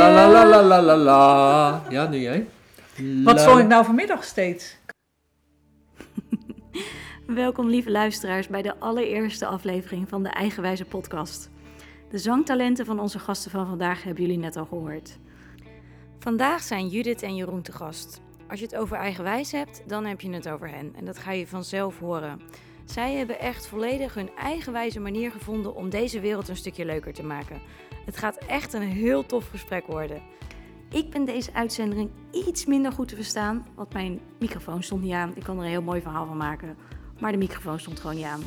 la la la la la la la. Ja, nu jij. Wat zong ik nou vanmiddag steeds? Welkom lieve luisteraars bij de allereerste aflevering van de Eigenwijze podcast. De zangtalenten van onze gasten van vandaag hebben jullie net al gehoord. Vandaag zijn Judith en Jeroen te gast. Als je het over eigenwijs hebt, dan heb je het over hen en dat ga je vanzelf horen. Zij hebben echt volledig hun eigenwijze manier gevonden om deze wereld een stukje leuker te maken. Het gaat echt een heel tof gesprek worden. Ik ben deze uitzending iets minder goed te verstaan, want mijn microfoon stond niet aan. Ik kon er een heel mooi verhaal van maken, maar de microfoon stond gewoon niet aan.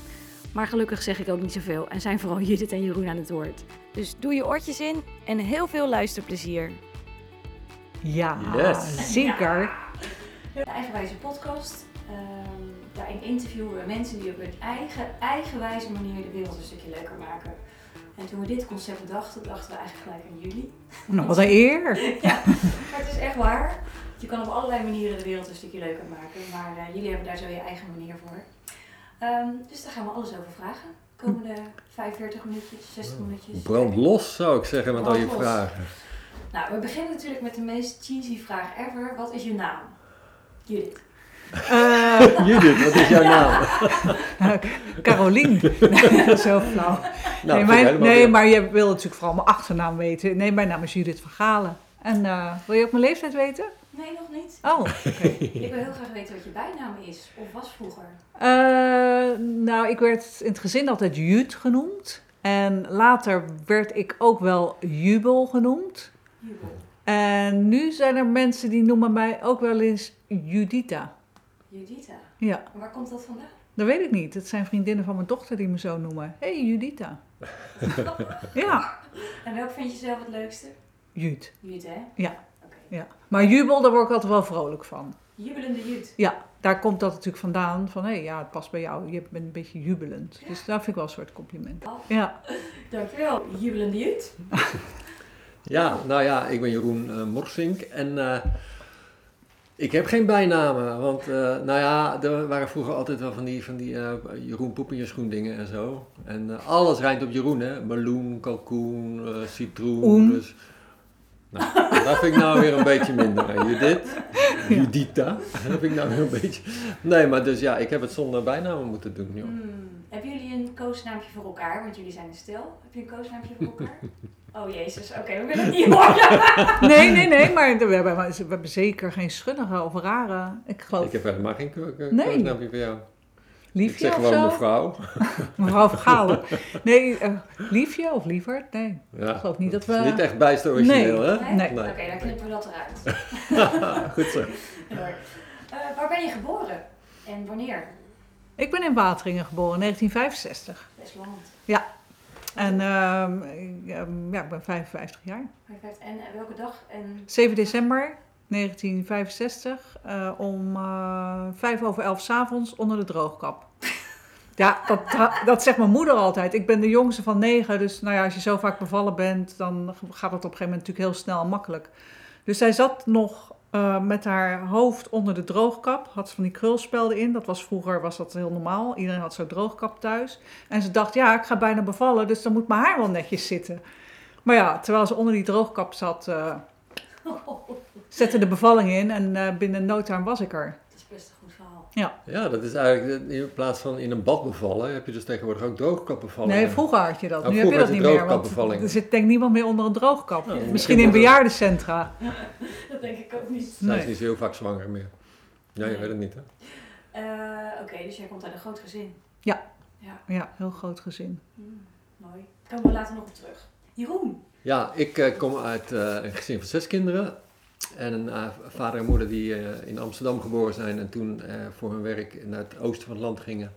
Maar gelukkig zeg ik ook niet zoveel en zijn vooral Judith en Jeroen aan het woord. Dus doe je oortjes in en heel veel luisterplezier. Ja, Yes. zeker. De Eigenwijze podcast. Ehm, daarin interviewen we mensen die op hun eigen, eigenwijze manier de wereld een stukje leuker maken. En toen we dit concept bedachten, dachten we eigenlijk gelijk aan jullie. Nou, wat een eer. Ja, maar het is echt waar. Je kan op allerlei manieren de wereld een stukje leuker maken. Maar eh, jullie hebben daar zo je eigen manier voor. Ehm, dus daar gaan we alles over vragen. Komende 45 minuutjes, 60 minuutjes. Brand los zou ik zeggen met al je los. vragen. Nou, we beginnen natuurlijk met de meest cheesy vraag ever. Wat is je naam? Judith. Eh, Judith, wat is jouw naam? Carolien. Zo flauw. Nou, nee, mijn- maar je wil natuurlijk vooral mijn achternaam weten. Nee, mijn naam is Judith van Galen. En eh, wil je ook mijn leeftijd weten? Nee, nog niet. Oh, oké. Ik wil heel graag weten wat je bijnaam is. Of was vroeger. Eh, nou, ik werd in het gezin altijd Jut genoemd. En later werd ik ook wel Jubel genoemd. Jubel. En nu zijn er mensen die noemen mij ook wel eens Judita. Judita. Ja, En waar komt dat vandaan? dat weet ik niet. Het zijn vriendinnen van mijn dochter die me zo noemen. Hé, hey, Judita. ja, En welk vind je zelf het leukste? Jut. Jut, hè? Ja. Oké. Ja. Maar jubel, daar word ik altijd wel vrolijk van. Jubelende Jut. Ja, daar komt dat natuurlijk vandaan. Van hé, hey, ja, het past bij jou. Je bent een beetje jubelend. Dus dat vind ik wel een soort compliment. Ja, Dankjewel, jubelende Jut. Ja, nou ja, ik ben Jeroen eh, Morsink en eh, ik heb geen bijnamen, want eh, nou ja, er waren vroeger altijd wel van die, van die eh, Jeroen poep in je schoen dingen en zo. En eh, alles rijdt op Jeroen, hè. Meloen, kalkoen, eh, citroen, Oen. dus... Nou, dat vind ik nou weer een beetje minder. En Judith, Judita, dat vind ik nou weer een beetje... Nee, maar dus ja, ik heb het zonder bijnamen moeten doen, joh. Hmm. Hebben jullie een koosnaampje voor elkaar? Want jullie zijn stel. Heb je een koosnaampje voor elkaar? Oh jezus, oké, we willen het niet horen. nee, nee, nee, maar we hebben, we hebben zeker geen schunnige of rare. Ik geloof Ik heb helemaal geen ko- Nee. voor jou. Ik liefje zeg of gewoon mevrouw. Mevrouw Vergalen. Nee, eh, liefje of lieverd? Nee, Ja. ik geloof niet dat Het is we... niet echt bijster origineel, Nee. hè? Nee? Nee. Oké, dan knippen we dat eruit. Goed zo. Eh, waar ben je geboren? En wanneer? Ik ben in Wateringen geboren, 1965. Best land. En ehm, ik, ehm, ja, ik ben 55 jaar. En eh, welke dag? En 7 december 1965 eh, om eh vijf over elf 's avonds onder de droogkap. Ja, dat, dat zegt mijn moeder altijd. Ik ben de jongste van negen, dus nou ja, als je zo vaak bevallen bent, dan gaat het op een gegeven moment natuurlijk heel snel en makkelijk. Dus zij zat nog eh, met haar hoofd onder de droogkap, had ze van die krulspelden in. Dat was vroeger was dat heel normaal. Iedereen had zo'n droogkap thuis. En ze dacht, ja, ik ga bijna bevallen, dus dan moet mijn haar wel netjes zitten. Maar ja, terwijl ze onder die droogkap zat, eh, zette de bevalling in en eh, binnen no time was ik er. het is best een verhaal. Ja, dat is eigenlijk, in plaats van in een bad bevallen, heb je dus tegenwoordig ook droogkapbevallen. Nee, vroeger had je dat. Oh, nu heb je dat niet meer. Want er zit denk ik niemand meer onder een droogkap. Nou, Misschien misschien in bejaardencentra. Dat denk ik ook niet. Zij is niet zo heel vaak zwanger meer. Ja, je Nee. weet het niet, hè? Eh, Oké, dus jij komt uit een groot gezin. Ja. Ja, Ja, heel groot gezin. hmm, mooi. Komen we later nog op terug. Jeroen. Ja, ik eh, kom uit eh, een gezin van zes kinderen. En een eh, vader en moeder die eh, in Amsterdam geboren zijn en toen eh, voor hun werk naar het oosten van het land gingen.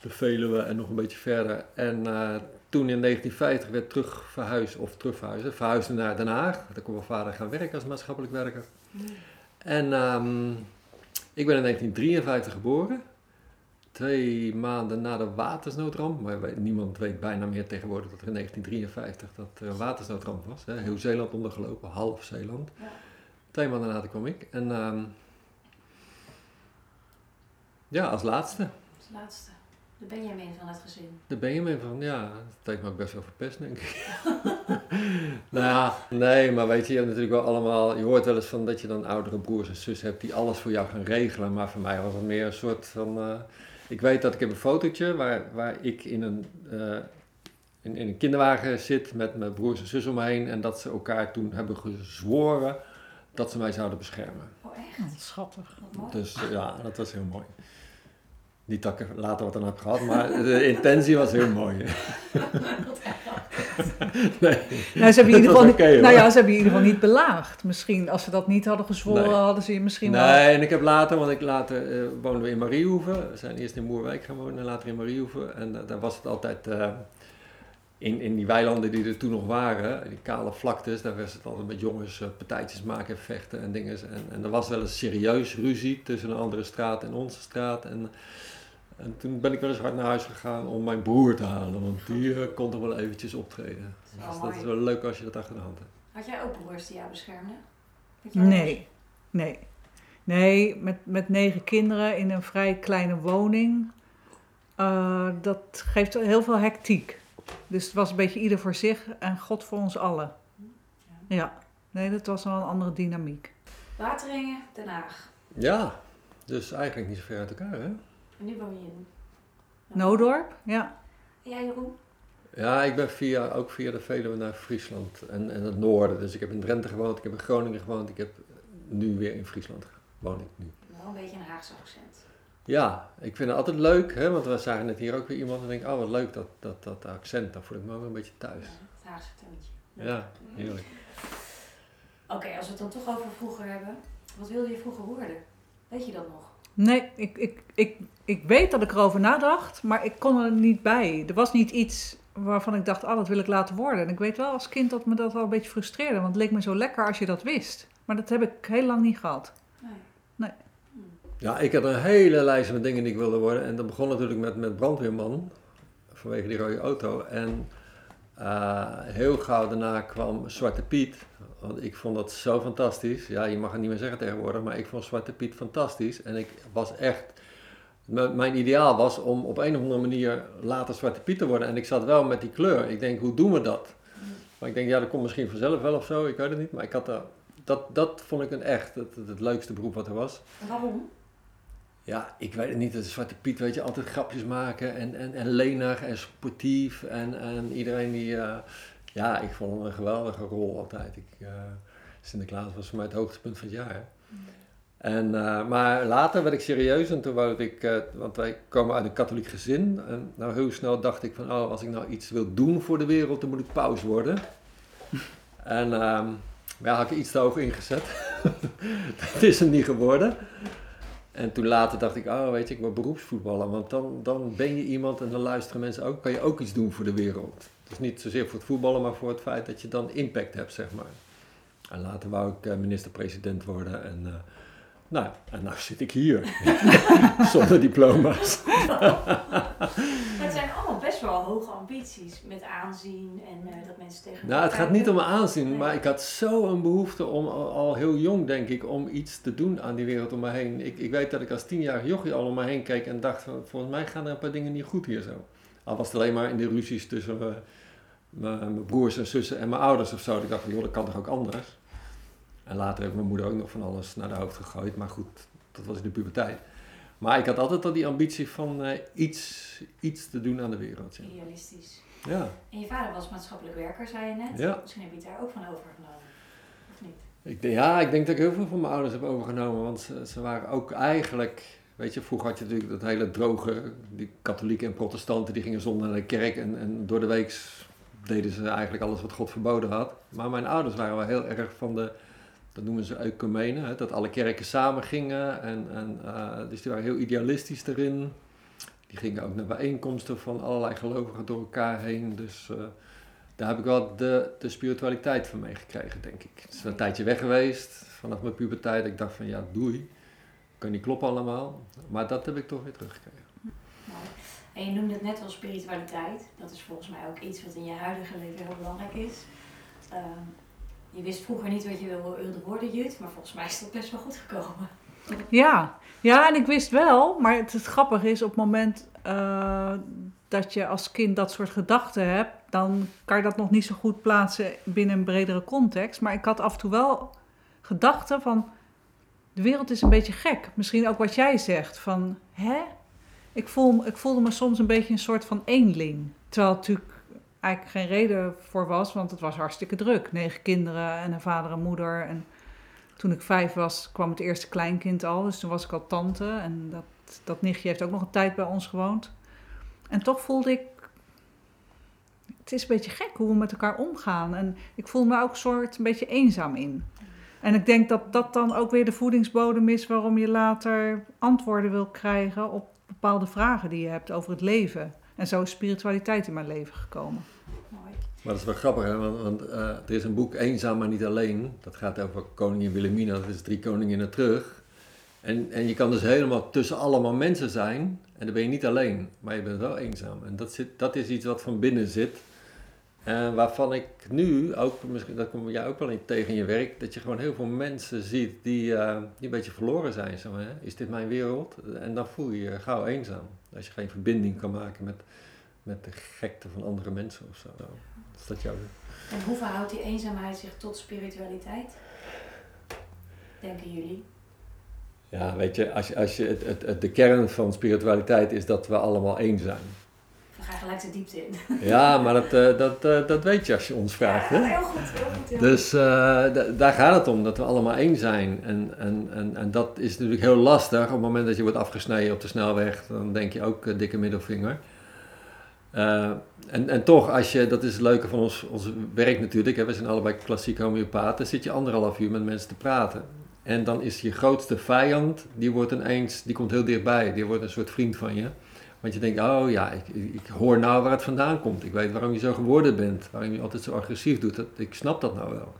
De Veluwe en nog een beetje verder. En toen in 1950 werd terug verhuisd, of terug verhuisd, verhuisde naar Den Haag. Daar kon mijn vader gaan werken als maatschappelijk werker. En ehm, ik ben in 1953 geboren. Twee maanden na de watersnoodramp. Maar niemand weet bijna meer tegenwoordig dat er in 1953 dat er een watersnoodramp was. Hè. Heel Zeeland ondergelopen, half Zeeland. Ja. Twee maanden later kwam ik. En ehm, ja, als laatste. Als laatste. De Benjamin van het gezin. De Benjamin van, ja, dat lijkt me ook best wel verpest, denk ik. nou ja, nee, maar weet je, je hebt natuurlijk wel allemaal, je hoort wel eens van dat je dan oudere broers en zussen hebt die alles voor jou gaan regelen. Maar voor mij was het meer een soort van, eh, ik weet dat ik heb een fotootje waar, waar ik in een, eh, in, in een kinderwagen zit met mijn broers en zussen om me heen. En dat ze elkaar toen hebben gezworen dat ze mij zouden beschermen. Oh, echt? Schattig. Dus ja, dat was heel mooi. Niet dat ik er later wat aan heb gehad, maar de intentie was heel mooi. nee. Nou, ze hebben, in ieder geval niet, nou ja, ze hebben je in ieder geval niet belaagd. Misschien, als ze dat niet hadden gezworen, Nee. hadden ze je misschien wel... Nee, en ik heb later, want ik later eh, woonden we in Mariehoeven. We zijn eerst in Moerwijk gaan wonen en later in Mariehoeven. En eh, daar was het altijd, eh, in, in die weilanden die er toen nog waren, die kale vlaktes, daar was het altijd met jongens eh, partijtjes maken, vechten en dingen. En, en er was wel eens serieus ruzie tussen een andere straat en onze straat. En, en toen ben ik wel eens hard naar huis gegaan om mijn broer te halen, want die eh, kon toch wel eventjes optreden. Dus dat is wel leuk als je dat achter de hand hebt. Had jij ook broers die jou beschermden? Nee, nee. Nee, met, met negen kinderen in een vrij kleine woning. eh, dat geeft heel veel hectiek. Dus het was een beetje ieder voor zich en God voor ons allen. Ja, nee, dat was wel een andere dynamiek. Wateringen, Den Haag. Ja, dus eigenlijk niet zo ver uit elkaar, hè? En nu woon je in... Noodorp, ja. En jij Jeroen? Ja, ik ben via, ook via de Veluwe naar Friesland en, en het noorden. Dus ik heb in Drenthe gewoond, ik heb in Groningen gewoond, ik heb nu weer in Friesland ge- woon ik nu. Wel een beetje een Haagse accent. Ja, ik vind het altijd leuk, hè, want we zagen net hier ook weer iemand en denk ik, oh wat leuk dat, dat, dat accent, daar voel ik me ook een beetje thuis. Ja, het Haagse toontje. Ja, heerlijk. Oké, als we het dan toch over vroeger hebben. Wat wilde je vroeger worden? Weet je dat nog? Nee, ik, ik, ik, ik weet dat ik erover nadacht, maar ik kon er niet bij. Er was niet iets waarvan ik dacht, oh, dat wil ik laten worden. En ik weet wel als kind dat me dat wel een beetje frustreerde, want het leek me zo lekker als je dat wist. Maar dat heb ik heel lang niet gehad. Ja, ik had een hele lijst met dingen die ik wilde worden. En dat begon natuurlijk met, met brandweerman, vanwege die rode auto. En eh, heel gauw daarna kwam Zwarte Piet. Want ik vond dat zo fantastisch. Ja, je mag het niet meer zeggen tegenwoordig, maar ik vond Zwarte Piet fantastisch. En ik was echt... Mijn ideaal was om op een of andere manier later Zwarte Piet te worden. En ik zat wel met die kleur. Ik denk, hoe doen we dat? Maar ik denk, ja, dat komt misschien vanzelf wel of zo. Ik weet het niet. Maar ik had dat... Dat, dat vond ik een echt het, het, leukste beroep wat er was. Waarom? Ja, ik weet het niet. Het Zwarte Piet, weet je, altijd grapjes maken en, en, en lenig en sportief. En, en iedereen die... eh, ja, ik vond het een geweldige rol altijd. Ik, eh, Sinterklaas was voor mij het hoogtepunt van het jaar. En, eh, maar later werd ik serieus en toen wou ik... want wij komen uit een katholiek gezin. En nou heel snel dacht ik van... Oh, als ik nou iets wil doen voor de wereld, dan moet ik paus worden. en ehm ja, had ik iets te hoog ingezet. dat is het niet geworden. En toen later dacht ik, oh weet je, ik word beroepsvoetballer. Want dan, dan ben je iemand en dan luisteren mensen ook, kan je ook iets doen voor de wereld. Dus niet zozeer voor het voetballen, maar voor het feit dat je dan impact hebt, zeg maar. En later wou ik eh, minister-president worden en... eh, nou, en nou zit ik hier. Zonder diploma's. Allemaal best wel hoge ambities. Met aanzien en eh, dat mensen tegen Nou, het gaat niet om aanzien, Nee. maar ik had zo een behoefte om al, heel jong, denk ik, om iets te doen aan die wereld om me heen. Ik, ik weet dat ik als tienjarig jochie al om me heen keek en dacht van, volgens mij gaan er een paar dingen niet goed hier zo. Al was het alleen maar in de ruzies tussen mijn mijn broers en zussen en mijn ouders of zo. Ik dacht van, joh, dat kan toch ook anders? En later heeft mijn moeder ook nog van alles naar de hoofd gegooid, maar goed, dat was in de puberteit. Maar ik had altijd al die ambitie van eh, iets, iets te doen aan de wereld. Ja. Idealistisch. ja. En je vader was maatschappelijk werker, zei je net. Ja. Misschien heb je het daar ook van overgenomen. Of niet? Ik denk, ja, ik denk dat ik heel veel van mijn ouders heb overgenomen. Want ze, ze waren ook eigenlijk... Weet je, vroeger had je natuurlijk dat hele droge... Die katholieken en protestanten die gingen zonder naar de kerk. En, en door de week deden ze eigenlijk alles wat God verboden had. Maar mijn ouders waren wel heel erg van de... Dat noemen ze ecumene. Hè, dat alle kerken samen gingen. En, en, eh, dus die waren heel idealistisch erin. Die gingen ook naar bijeenkomsten van allerlei gelovigen door elkaar heen. Dus... eh, daar heb ik wel de, de spiritualiteit van meegekregen, denk ik. Het is een tijdje weg geweest, vanaf mijn puberteit. Ik dacht van, ja, doei. Kan niet kloppen allemaal. Maar dat heb ik toch weer teruggekregen. En je noemde het net al spiritualiteit. Dat is volgens mij ook iets wat in je huidige leven heel belangrijk is. Ehm, je wist vroeger niet wat je wilde worden, Jut, maar volgens mij is dat best wel goed gekomen. Ja, ja, en ik wist wel, maar het, grappige is op het moment eh, dat je als kind dat soort gedachten hebt, dan kan je dat nog niet zo goed plaatsen binnen een bredere context. Maar ik had af en toe wel gedachten van, de wereld is een beetje gek. Misschien ook wat jij zegt, van, hè? Ik, voel, ik voelde me soms een beetje een soort van eenling. Terwijl natuurlijk eigenlijk geen reden voor was, want het was hartstikke druk. Negen kinderen en een vader en moeder. En toen ik vijf was, kwam het eerste kleinkind al. Dus toen was ik al tante. En dat, dat nichtje heeft ook nog een tijd bij ons gewoond. En toch voelde ik... Het is een beetje gek hoe we met elkaar omgaan. En ik voel me ook soort een beetje eenzaam in. En ik denk dat dat dan ook weer de voedingsbodem is... waarom je later antwoorden wil krijgen op bepaalde vragen die je hebt over het leven. En zo is spiritualiteit in mijn leven gekomen. Maar dat is wel grappig, hè? want, uh, er is een boek Eenzaam maar niet alleen. Dat gaat over koningin Wilhelmina, dat is drie koninginnen terug. En, en je kan dus helemaal tussen allemaal mensen zijn en dan ben je niet alleen, maar je bent wel eenzaam. En dat, zit, dat is iets wat van binnen zit. En waarvan ik nu ook, misschien dat kom jij ook wel tegen in je werk, dat je gewoon heel veel mensen ziet die, uh, die een beetje verloren zijn. Maar, hè? Is dit mijn wereld? En dan voel je je gauw eenzaam. Als je geen verbinding kan maken met, met de gekte van andere mensen of zo. Is dat jouw... En hoe verhoudt die eenzaamheid zich tot spiritualiteit? Denken jullie? Ja, weet je, als je, als je het, het, de kern van spiritualiteit is dat we allemaal één zijn. We gaan gelijk de diepte in. Ja, maar dat, uh, dat, uh, dat weet je als je ons vraagt. Ja, heel goed, heel goed. Heel dus uh, daar gaat het om, dat we allemaal één zijn. En, en, en, en dat is natuurlijk heel lastig. Op het moment dat je wordt afgesneden op de snelweg, dan denk je ook dikke middelvinger. En, en toch, als je, dat is het leuke van ons, ons werk natuurlijk, hè, we zijn allebei klassiek homeopaten, zit je anderhalf uur met mensen te praten. En dan is je grootste vijand, die wordt ineens, die komt heel dichtbij, die wordt een soort vriend van je. Want je denkt, oh ja, ik, ik hoor nou waar het vandaan komt. Ik weet waarom je zo geworden bent, waarom je altijd zo agressief doet. Ik snap dat nou wel.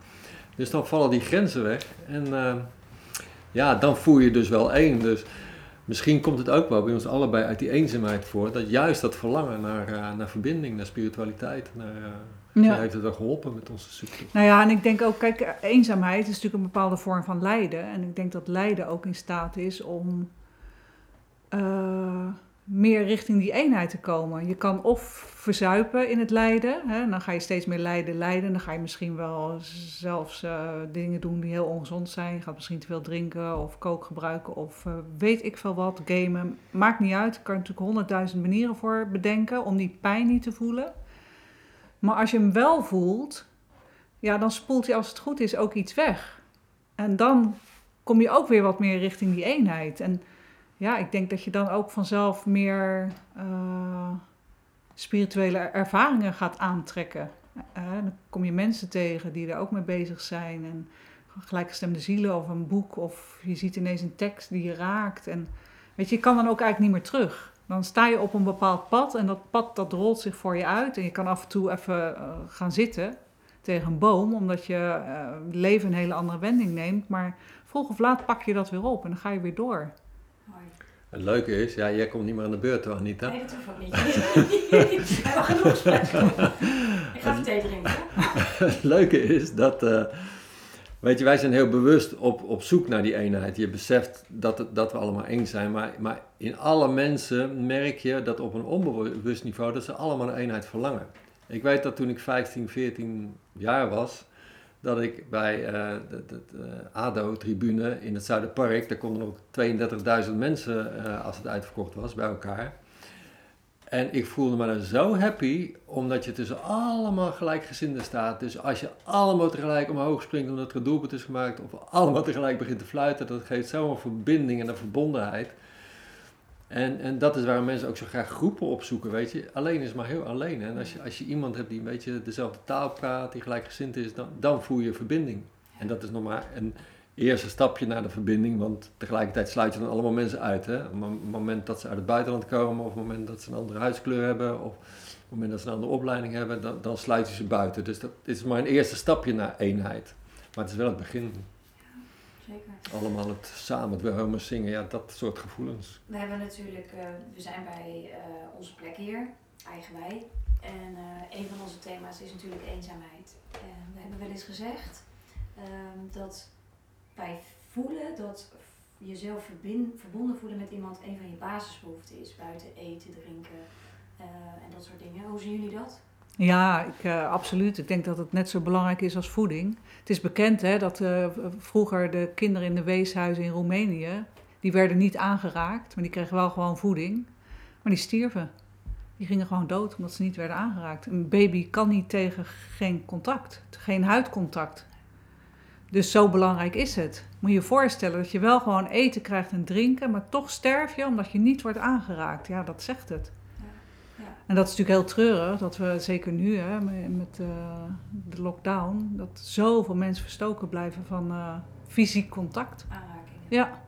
Dus dan vallen die grenzen weg. En uh, ja, dan voel je dus wel één. Dus misschien komt het ook wel bij ons allebei uit die eenzaamheid voor. Dat juist dat verlangen naar, uh, naar verbinding, naar spiritualiteit, naar... Uh, ja. heeft het wel geholpen met onze zoektocht. Nou ja, en ik denk ook, kijk, eenzaamheid is natuurlijk een bepaalde vorm van lijden. En ik denk dat lijden ook in staat is om uh, meer richting die eenheid te komen. Je kan of verzuipen in het lijden, hè, dan ga je steeds meer lijden, lijden. Dan ga je misschien wel zelfs uh, dingen doen die heel ongezond zijn. Je gaat misschien te veel drinken of kook gebruiken of uh, weet ik veel wat, gamen. Maakt niet uit, je kan natuurlijk honderdduizend manieren voor bedenken om die pijn niet te voelen. Maar als je hem wel voelt, ja, dan spoelt hij als het goed is ook iets weg. En dan kom je ook weer wat meer richting die eenheid. En ja, ik denk dat je dan ook vanzelf meer uh, spirituele ervaringen gaat aantrekken. Uh, dan kom je mensen tegen die er ook mee bezig zijn. En gelijkgestemde zielen of een boek. Of je ziet ineens een tekst die je raakt. En weet je, je kan dan ook eigenlijk niet meer terug. Dan sta je op een bepaald pad en dat pad dat rolt zich voor je uit. En je kan af en toe even gaan zitten tegen een boom, omdat je leven een hele andere wending neemt. Maar vroeg of laat pak je dat weer op en dan ga je weer door. Het leuke is, ja, jij komt niet meer aan de beurt toch, Anita? Nee, dat hoeft ook niet. We hebben genoeg. Ik ga even thee drinken. Het leuke is dat, uh, weet je, wij zijn heel bewust op, op zoek naar die eenheid. Je beseft dat, het, dat we allemaal één zijn, maar, maar in alle mensen merk je dat op een onbewust niveau dat ze allemaal een eenheid verlangen. Ik weet dat toen ik 15, 14 jaar was, dat ik bij uh, de, ADO-tribune in het Zuiderpark, daar konden ook 32.000 mensen uh, als het uitverkocht was bij elkaar. En ik voelde me dan zo happy, omdat je tussen allemaal gelijkgezinden staat. Dus als je allemaal tegelijk omhoog springt omdat er een doelpunt is gemaakt, of allemaal tegelijk begint te fluiten, dat geeft zo'n verbinding en een verbondenheid. En, en dat is waarom mensen ook zo graag groepen opzoeken, weet je. Alleen is maar heel alleen. En als je, als je iemand hebt die een beetje dezelfde taal praat, die gelijkgezind is, dan, dan voel je verbinding. En dat is nog maar een eerste stapje naar de verbinding, want tegelijkertijd sluit je dan allemaal mensen uit. Hè? Op het moment dat ze uit het buitenland komen, of op het moment dat ze een andere huidskleur hebben, of op het moment dat ze een andere opleiding hebben, dan, dan sluit je ze buiten. Dus dat is maar een eerste stapje naar eenheid. Maar het is wel het begin. Zeker. Allemaal het samen, het wilhelmus zingen, ja, dat soort gevoelens. We hebben natuurlijk, uh, we zijn bij uh, onze plek hier, Eigenwij. En uh, een van onze thema's is natuurlijk eenzaamheid. En we hebben wel eens gezegd dat wij voelen dat jezelf verbonden voelen met iemand een van je basisbehoeften is. Buiten eten, drinken eh, en dat soort dingen. Hoe zien jullie dat? Ja, ik, eh, absoluut. Ik denk dat het net zo belangrijk is als voeding. Het is bekend hè, dat eh, vroeger de kinderen in de weeshuizen in Roemenië, die werden niet aangeraakt, maar die kregen wel gewoon voeding. Maar die stierven. Die gingen gewoon dood omdat ze niet werden aangeraakt. Een baby kan niet tegen geen contact, geen huidcontact. Dus zo belangrijk is het. Moet je je voorstellen dat je wel gewoon eten krijgt en drinken, maar toch sterf je omdat je niet wordt aangeraakt. Ja, dat zegt het. En dat is natuurlijk heel treurig, dat we zeker nu hè, met eh, de lockdown, dat zoveel mensen verstoken blijven van eh, fysiek contact. Aanrakingen. Ja,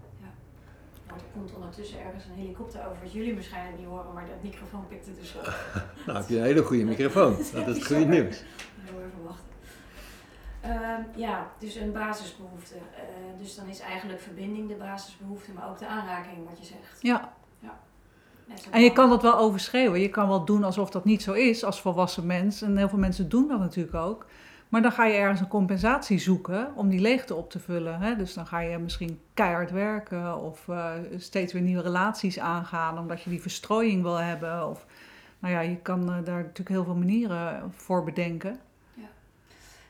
Nou, er komt ondertussen ergens een helikopter over wat jullie waarschijnlijk niet horen, maar dat microfoon pikt het dus op. Nou, heb je een hele goede microfoon. Dat is het goede nieuws. Heel even wachten. Ehm, ja, dus een basisbehoefte. Eh, dus dan is eigenlijk verbinding de basisbehoefte, maar ook de aanraking, wat je zegt. ja. En je kan dat wel overschreeuwen. Je kan wel doen alsof dat niet zo is als volwassen mens. En heel veel mensen doen dat natuurlijk ook. Maar dan ga je ergens een compensatie zoeken om die leegte op te vullen. Hè? Dus dan ga je misschien keihard werken of eh, steeds weer nieuwe relaties aangaan omdat je die verstrooiing wil hebben. Of, nou ja, je kan eh, daar natuurlijk heel veel manieren voor bedenken.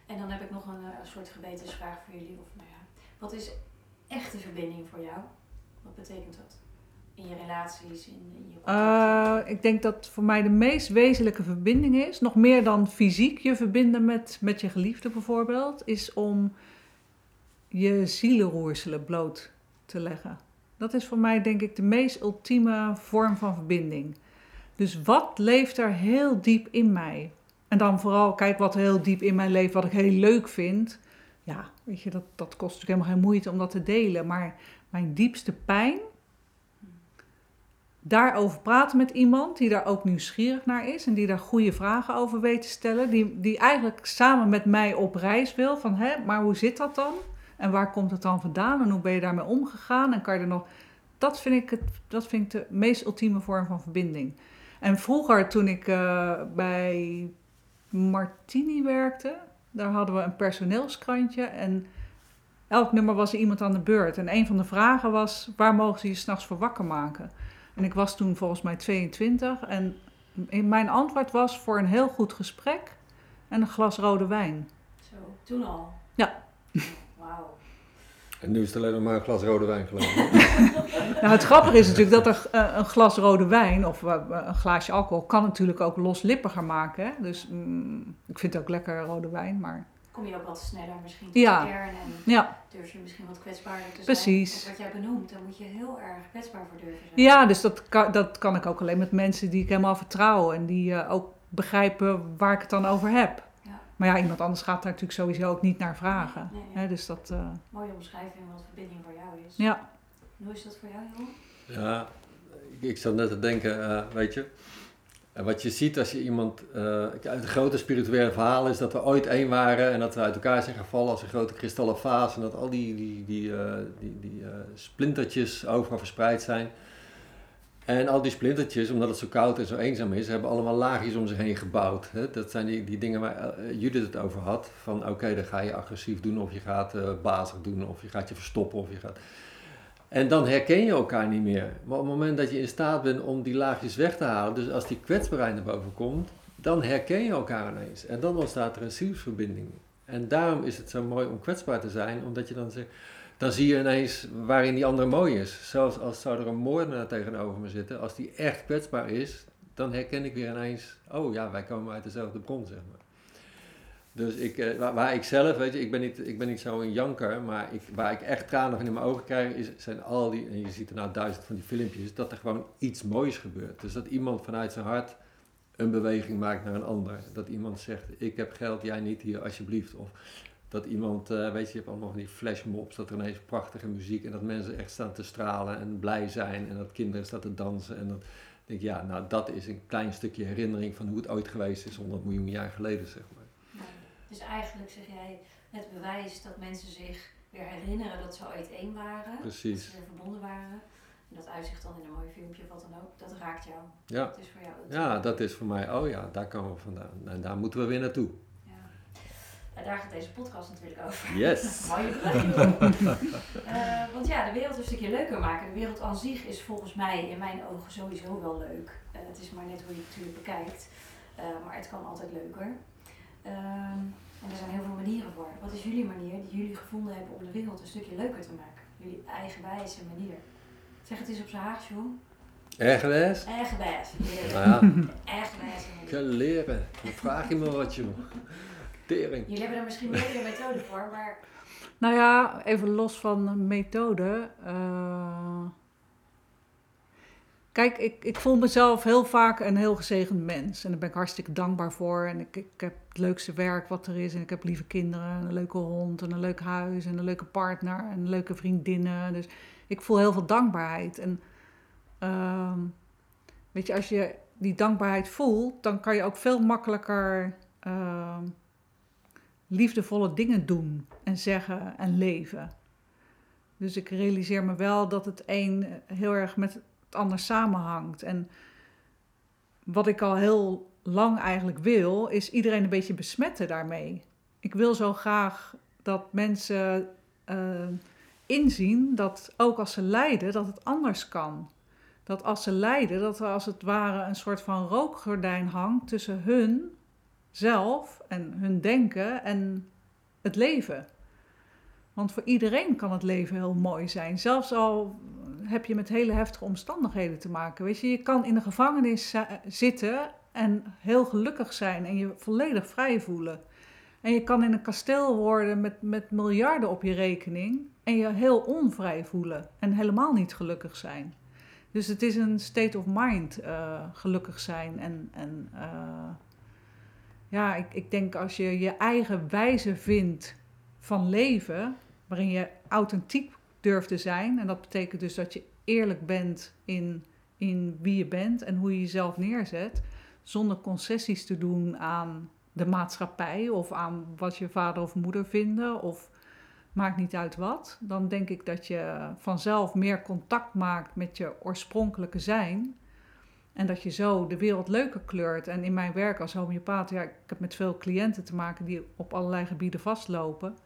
En dan heb ik nog een eh, soort gewetensvraag voor jullie. Of, nou ja, wat is echte verbinding voor jou? Wat betekent dat? In je relaties, in, je? Eh, ik denk dat voor mij de meest wezenlijke verbinding is, nog meer dan fysiek je verbinden met, met je geliefde bijvoorbeeld, is om je zielenroerselen bloot te leggen. Dat is voor mij denk ik de meest ultieme vorm van verbinding. Dus wat leeft er heel diep in mij? En dan vooral, kijk wat heel diep in mij leeft, wat ik heel leuk vind. Ja, weet je, dat, dat kost natuurlijk helemaal geen moeite om dat te delen. Maar mijn diepste pijn, daarover praten met iemand die daar ook nieuwsgierig naar is en die daar goede vragen over weet te stellen, die, die eigenlijk samen met mij op reis wil van, hè, maar hoe zit dat dan? En waar komt het dan vandaan en hoe ben je daarmee omgegaan? En kan je er nog. Dat vind ik, het, dat vind ik de meest ultieme vorm van verbinding. En vroeger, toen ik eh, bij Martini werkte, daar hadden we een personeelskrantje. En elk nummer was er iemand aan de beurt. En een van de vragen was: waar mogen ze je s'nachts voor wakker maken? En ik was toen volgens mij 22. En mijn antwoord was voor een heel goed gesprek en een glas rode wijn. Zo, toen al? Ja. Wauw. En nu is het alleen nog maar een glas rode wijn geloof ik. Nou, het grappige is natuurlijk dat er, eh, een glas rode wijn of eh, een glaasje alcohol kan natuurlijk ook loslippiger maken. Hè? Dus mm, ik vind ook lekker rode wijn, maar Kom je ook wat sneller misschien tot Ja. de kern en ja. durf je misschien wat kwetsbaarder te zijn. Precies. Wat jij benoemt, daar moet je heel erg kwetsbaar voor durven zijn. Ja, dus dat kan, dat kan ik ook alleen met mensen die ik helemaal vertrouw en die eh, ook begrijpen waar ik het dan over heb. Ja. Maar ja, iemand anders gaat daar natuurlijk sowieso ook niet naar vragen. Nee, nee. Hè, dus dat, eh, Mooie omschrijving wat verbinding voor jou is. ja. En Hoe is dat voor jou, Jeroen? Ja, ik, ik zat net te denken, eh, weet je. En wat je ziet als je iemand. eh uit het grote spirituele verhaal is dat we ooit één waren en dat we uit elkaar zijn gevallen als een grote kristallen vaas. En dat al die, die, die, eh, die, die eh, splintertjes overal verspreid zijn. En al die splintertjes, omdat het zo koud en zo eenzaam is, hebben allemaal laagjes om zich heen gebouwd. Hè? Dat zijn die, die dingen waar Judith het over had. Van oké, dan ga je agressief doen of je gaat bazig doen of je gaat je verstoppen of je gaat... En dan herken je elkaar niet meer. Maar op het moment dat je in staat bent om die laagjes weg te halen, dus als die kwetsbaarheid naar boven komt, dan herken je elkaar ineens. En dan ontstaat er een zielsverbinding. En daarom is het zo mooi om kwetsbaar te zijn, omdat je dan zegt, dan zie je ineens waarin die andere mooi is. Zelfs als zou er een moordenaar tegenover me zitten, als die echt kwetsbaar is, dan herken ik weer ineens, oh ja, wij komen uit dezelfde bron, zeg maar. Dus ik, eh, waar, ik zelf, weet je, ik ben niet, ik ben niet zo een janker, maar ik, waar ik echt tranen van in mijn ogen krijg, is, zijn al die, en je ziet er nou duizend van die filmpjes, dat er gewoon iets moois gebeurt. Dus dat iemand vanuit zijn hart een beweging maakt naar een ander. Dat iemand zegt, ik heb geld, jij niet hier, alsjeblieft. Of dat iemand, eh, weet je, je hebt allemaal van die flashmobs, dat er ineens prachtige muziek en dat mensen echt staan te stralen en blij zijn en dat kinderen staan te dansen. En dat denk ik, ja, nou dat is een klein stukje herinnering van hoe het ooit geweest is, 100 miljoen jaar geleden, zeg maar. Dus eigenlijk zeg jij het bewijs dat mensen zich weer herinneren dat ze ooit één waren. Dat Precies. ze weer verbonden waren. En dat uitzicht dan in een mooi filmpje of wat dan ook. Dat raakt jou. Ja. Dat is voor jou. Ja, dat is voor mij, oh ja, daar komen we vandaan. En daar moeten we weer naartoe. Ja. Ja, daar gaat deze podcast natuurlijk over. Yes. Mooie brug. Eh, want ja, de wereld een stukje leuker maken. De wereld aan zich is volgens mij in mijn ogen sowieso wel leuk. Eh, het is maar net hoe je het natuurlijk bekijkt. Eh, maar het kan altijd leuker. Ehm, en er zijn heel veel manieren voor. Wat is jullie manier die jullie gevonden hebben om de wereld een stukje leuker te maken? Jullie eigenwijze manier. Zeg het eens op z'n Haags, joh. Ergens? Eigenwijs. Nou ja, manier. ga leren. Dan vraag je me wat, joh. Tering. Jullie hebben er misschien meerdere methoden voor, maar Nou ja, even los van methode. eh, kijk, ik, ik voel mezelf heel vaak een heel gezegend mens. En daar ben ik hartstikke dankbaar voor. En ik, ik heb het leukste werk wat er is. En ik heb lieve kinderen, en een leuke hond, en een leuk huis, en een leuke partner, en leuke vriendinnen. Dus ik voel heel veel dankbaarheid. En ehm, weet je, als je die dankbaarheid voelt, dan kan je ook veel makkelijker ehm, liefdevolle dingen doen en zeggen en leven. Dus ik realiseer me wel dat het een heel erg met het ander samenhangt. En wat ik al heel lang eigenlijk wil, is iedereen een beetje besmetten daarmee. Ik wil zo graag dat mensen eh, inzien dat ook als ze lijden, dat het anders kan. Dat als ze lijden, dat er als het ware een soort van rookgordijn hangt tussen hun zelf en hun denken en het leven. Want voor iedereen kan het leven heel mooi zijn. Zelfs al heb je met hele heftige omstandigheden te maken. Weet je, je kan in de gevangenis zitten en heel gelukkig zijn en je volledig vrij voelen. En je kan in een kasteel worden met, met miljarden op je rekening en je heel onvrij voelen en helemaal niet gelukkig zijn. Dus het is een state of mind eh, gelukkig zijn en, en eh, ja, ik, ik denk als je je eigen wijze vindt van leven, waarin je authentiek durft te zijn, en dat betekent dus dat je eerlijk bent in, in wie je bent en hoe je jezelf neerzet, zonder concessies te doen aan de maatschappij of aan wat je vader of moeder vinden, of maakt niet uit wat, dan denk ik dat je vanzelf meer contact maakt met je oorspronkelijke zijn. En dat je zo de wereld leuker kleurt. En in mijn werk als homeopaat, ja, ik heb met veel cliënten te maken die op allerlei gebieden vastlopen.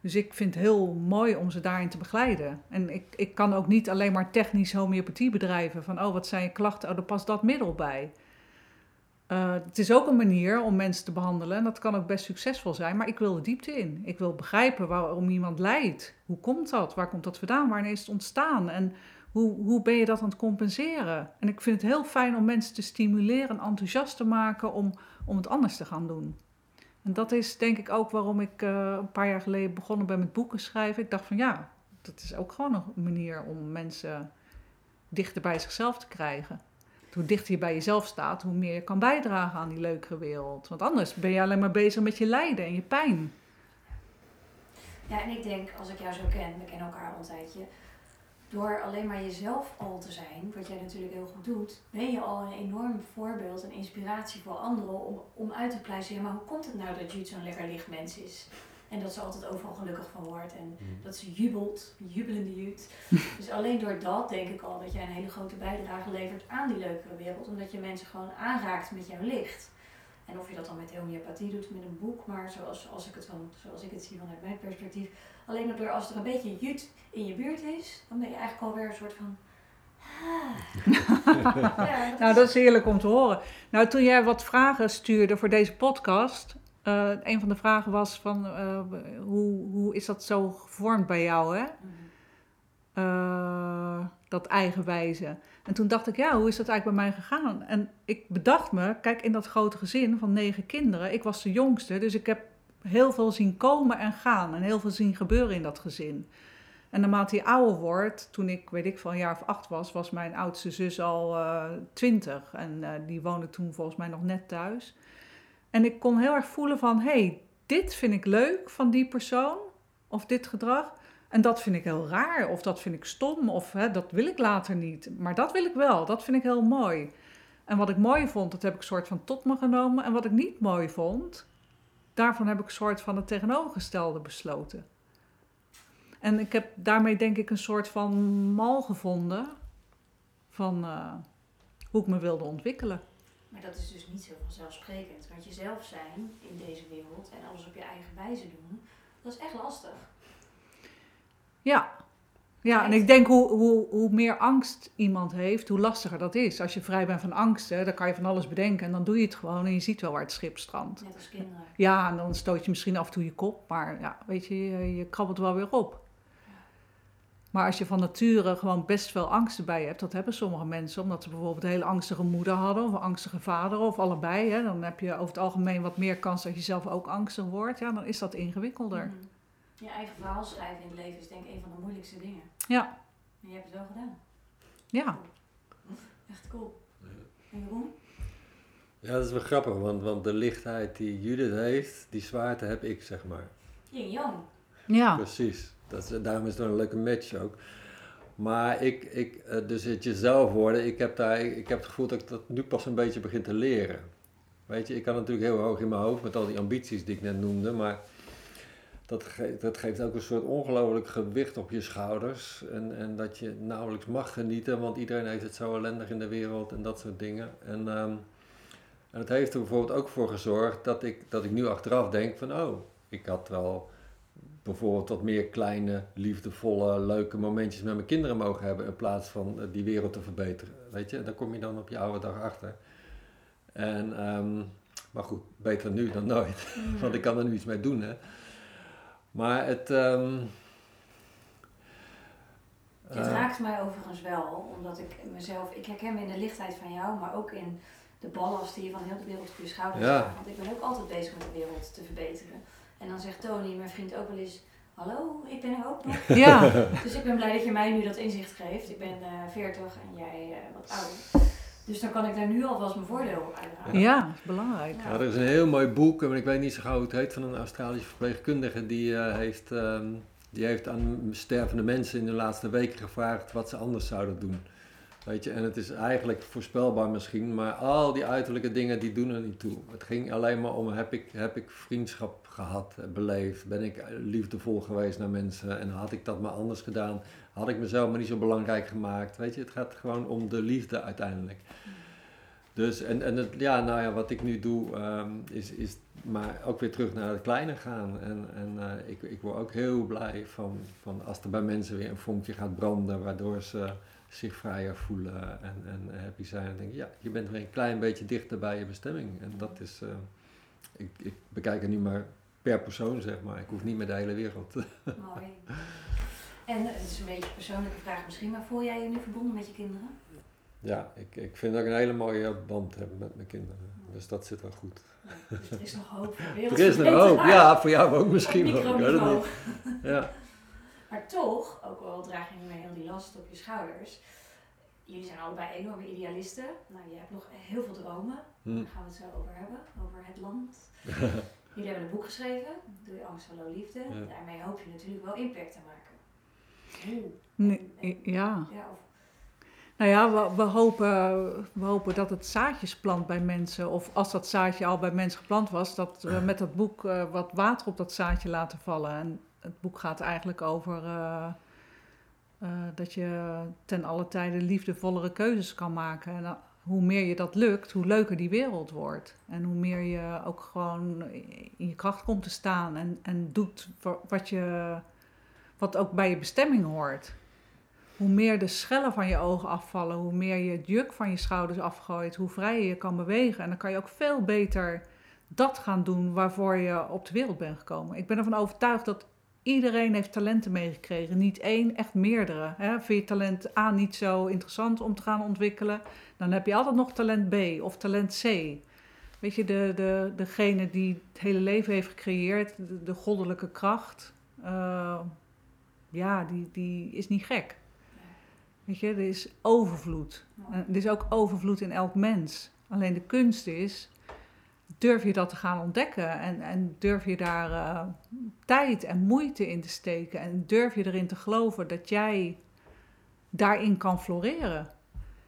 Dus ik vind het heel mooi om ze daarin te begeleiden. En ik, ik kan ook niet alleen maar technisch homeopathie bedrijven. Van, oh, wat zijn je klachten? Oh, daar past dat middel bij. Eh, het is ook een manier om mensen te behandelen. En dat kan ook best succesvol zijn. Maar ik wil de diepte in. Ik wil begrijpen waarom iemand lijdt. Hoe komt dat? Waar komt dat vandaan? Wanneer is het ontstaan? En hoe, hoe ben je dat aan het compenseren? En ik vind het heel fijn om mensen te stimuleren en enthousiast te maken om, om het anders te gaan doen. En dat is denk ik ook waarom ik eh, een paar jaar geleden begonnen ben met boeken schrijven. Ik dacht van ja, dat is ook gewoon een manier om mensen dichter bij zichzelf te krijgen. Hoe dichter je bij jezelf staat, hoe meer je kan bijdragen aan die leukere wereld. Want anders ben je alleen maar bezig met je lijden en je pijn. Ja, en ik denk, als ik jou zo ken, we kennen elkaar al een tijdje, door alleen maar jezelf al te zijn, wat jij natuurlijk heel goed doet, ben je al een enorm voorbeeld en inspiratie voor anderen om, om uit te pluizen. Ja, maar hoe komt het nou dat Jude zo'n lekker licht mens is? En dat ze altijd overal gelukkig van wordt en dat ze jubelt, jubelende Jude. dus alleen door dat denk ik al dat jij een hele grote bijdrage levert aan die leukere wereld, omdat je mensen gewoon aanraakt met jouw licht. En of je dat dan met homeopathie doet, met een boek, maar zoals, als ik het van, zoals ik het zie vanuit mijn perspectief, alleen door als er een beetje jut in je buurt is, dan ben je eigenlijk alweer een soort van. Ah. ja, dat Nou, dat is heerlijk om te horen. Nou, toen jij wat vragen stuurde voor deze podcast, eh, een van de vragen was van eh, hoe, hoe is dat zo gevormd bij jou, hè? Eh, dat eigenwijze. En toen dacht ik, ja, hoe is dat eigenlijk bij mij gegaan? En ik bedacht me, kijk, in dat grote gezin van negen kinderen, ik was de jongste, dus ik heb heel veel zien komen en gaan en heel veel zien gebeuren in dat gezin. En naarmate hij ouder wordt, toen ik, weet ik, van een jaar of acht was, was mijn oudste zus al eh, twintig. en eh, die woonde toen volgens mij nog net thuis. En ik kon heel erg voelen van, hey, dit vind ik leuk van die persoon, of dit gedrag. En dat vind ik heel raar, of dat vind ik stom, of hè, dat wil ik later niet. Maar dat wil ik wel, dat vind ik heel mooi. En wat ik mooi vond, dat heb ik soort van tot me genomen. En wat ik niet mooi vond, daarvan heb ik soort van het tegenovergestelde besloten. En ik heb daarmee denk ik een soort van mal gevonden van eh, hoe ik me wilde ontwikkelen. Maar dat is dus niet zo vanzelfsprekend. Want jezelf zijn in deze wereld en alles op je eigen wijze doen, dat is echt lastig. Ja. Ja, en ik denk hoe, hoe, hoe meer angst iemand heeft, hoe lastiger dat is. Als je vrij bent van angsten, dan kan je van alles bedenken en dan doe je het gewoon en je ziet wel waar het schip strandt. Net als kinderen. Ja, en dan stoot je misschien af en toe je kop, maar ja, weet je, je, je krabbelt wel weer op. Maar als je van nature gewoon best veel angsten bij hebt, dat hebben sommige mensen, omdat ze bijvoorbeeld een hele angstige moeder hadden of een angstige vader of allebei, hè, dan heb je over het algemeen wat meer kans dat je zelf ook angstig wordt. Ja, dan is dat ingewikkelder. Mhm. Je eigen verhaal schrijven in het leven is denk ik een van de moeilijkste dingen. Ja, En je hebt het wel gedaan. ja. Echt cool. En Jeroen? Ja, dat is wel grappig, want, want de lichtheid die Judith heeft, die zwaarte heb ik, zeg maar. Yin Yang. Ja, Precies. Dat is, daarom is het wel een leuke match ook. Maar ik, ik eh, dus het jezelf worden, ik heb, daar, ik heb het gevoel dat ik dat nu pas een beetje begin te leren. Weet je, ik kan natuurlijk heel hoog in mijn hoofd met al die ambities die ik net noemde, maar dat, ge- dat geeft ook een soort ongelooflijk gewicht op je schouders. En, en dat je nauwelijks mag genieten, want iedereen heeft het zo ellendig in de wereld en dat soort dingen. En, ehm, en het heeft er bijvoorbeeld ook voor gezorgd dat ik, dat ik nu achteraf denk van, oh, ik had wel bijvoorbeeld wat meer kleine, liefdevolle, leuke momentjes met mijn kinderen mogen hebben in plaats van eh, die wereld te verbeteren. Weet je, daar kom je dan op je oude dag achter. En, ehm, maar goed, beter nu dan nooit, want ik kan er nu iets mee doen. Hè. Maar het. ehm, Dit eh, raakt mij overigens wel, omdat ik mezelf, ik herken me in de lichtheid van jou, maar ook in de ballast die je van heel de wereld op je schouders Ja. Want ik ben ook altijd bezig met de wereld te verbeteren. En dan zegt Tony, mijn vriend, ook wel eens, hallo, ik ben er ook nog. ja, Dus ik ben blij dat je mij nu dat inzicht geeft. Ik ben eh 40 en jij eh, wat ouder. Dus dan kan ik daar nu alvast mijn voordeel uithalen. ja, dat is belangrijk. Ja. Ja, er is een heel mooi boek, en ik weet niet zo gauw hoe het heet, van een Australische verpleegkundige. Die, eh, heeft, ehm, die heeft aan stervende mensen in de laatste weken gevraagd wat ze anders zouden doen. Weet je, en het is eigenlijk voorspelbaar misschien, maar al die uiterlijke dingen die doen er niet toe. Het ging alleen maar om, heb ik, heb ik vriendschap gehad, eh, beleefd, ben ik liefdevol geweest naar mensen en had ik dat maar anders gedaan, had ik mezelf maar niet zo belangrijk gemaakt. Weet je, het gaat gewoon om de liefde uiteindelijk. Dus, en, en het, ja, nou ja, wat ik nu doe, ehm, is, is maar ook weer terug naar het kleine gaan. En, en eh, ik, ik word ook heel blij van, van als er bij mensen weer een vonkje gaat branden, waardoor ze zich vrijer voelen en, en happy zijn. En denk ja, je bent weer een klein beetje dichter bij je bestemming. En dat is, eh, ik, ik bekijk het nu maar per persoon, zeg maar. Ik hoef niet met de hele wereld. Mooi. En het is een beetje een persoonlijke vraag misschien, maar voel jij je nu verbonden met je kinderen? ja, ik, ik vind dat ik een hele mooie band heb met mijn kinderen. Dus dat zit wel goed. Dus er is nog hoop voor Er is nog hoop, ja, voor jou ook misschien wel. Ja. Maar toch, ook al draag je mee heel die last op je schouders. Jullie zijn allebei enorme idealisten. Nou, je hebt nog heel veel dromen. Hm. Daar gaan we het zo over hebben, over het land. Jullie hebben een boek geschreven, Doe je angst hallo liefde. Ja. Daarmee hoop je natuurlijk wel impact te maken. Nee, En- en- ja. ja, of, Nou ja, we, we, hopen, we hopen dat het zaadjes plant bij mensen. Of als dat zaadje al bij mensen geplant was, dat we met dat boek eh, wat water op dat zaadje laten vallen. En het boek gaat eigenlijk over eh, eh, dat je ten alle tijde liefdevollere keuzes kan maken. En hoe meer je dat lukt, hoe leuker die wereld wordt. En hoe meer je ook gewoon in je kracht komt te staan en, en doet wa- wat, je, wat ook bij je bestemming hoort. Hoe meer de schellen van je ogen afvallen, hoe meer je het juk van je schouders afgooit, hoe vrijer je kan bewegen. En dan kan je ook veel beter dat gaan doen waarvoor je op de wereld bent gekomen. Ik ben ervan overtuigd dat iedereen heeft talenten meegekregen. Niet één, echt meerdere. Hè? Vind je talent A niet zo interessant om te gaan ontwikkelen, dan heb je altijd nog talent B of talent C. Weet je, de, de, degene die het hele leven heeft gecreëerd, de, de goddelijke kracht, eh, ja, die, die is niet gek. Weet je, er is overvloed. En er is ook overvloed in elk mens. Alleen de kunst is, durf je dat te gaan ontdekken en, en durf je daar eh, tijd en moeite in te steken en durf je erin te geloven dat jij daarin kan floreren.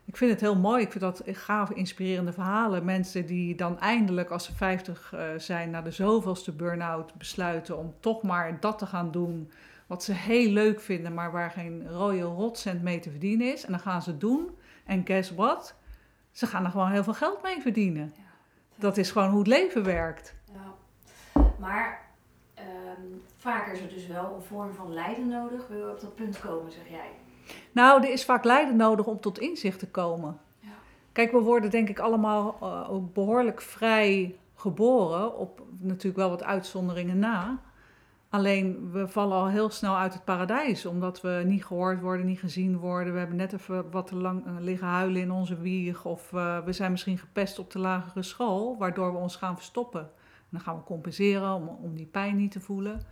Ik vind het heel mooi, ik vind dat gaaf, inspirerende verhalen. Mensen die dan eindelijk als ze 50 eh, zijn na de zoveelste burn-out besluiten om toch maar dat te gaan doen wat ze heel leuk vinden, maar waar geen rode rotcent mee te verdienen is. En dan gaan ze doen. En guess what? Ze gaan er gewoon heel veel geld mee verdienen. Dat is gewoon hoe het leven werkt. Ja. Maar ehm, vaak is er dus wel een vorm van lijden nodig. Wil je op dat punt komen, zeg jij? Nou, er is vaak lijden nodig om tot inzicht te komen. Ja. Kijk, we worden denk ik allemaal eh, ook behoorlijk vrij geboren, op natuurlijk wel wat uitzonderingen na. Alleen we vallen al heel snel uit het paradijs, omdat we niet gehoord worden, niet gezien worden. We hebben net even wat te lang eh, liggen huilen in onze wieg. Of eh, we zijn misschien gepest op de lagere school, waardoor we ons gaan verstoppen. En dan gaan we compenseren om, om die pijn niet te voelen.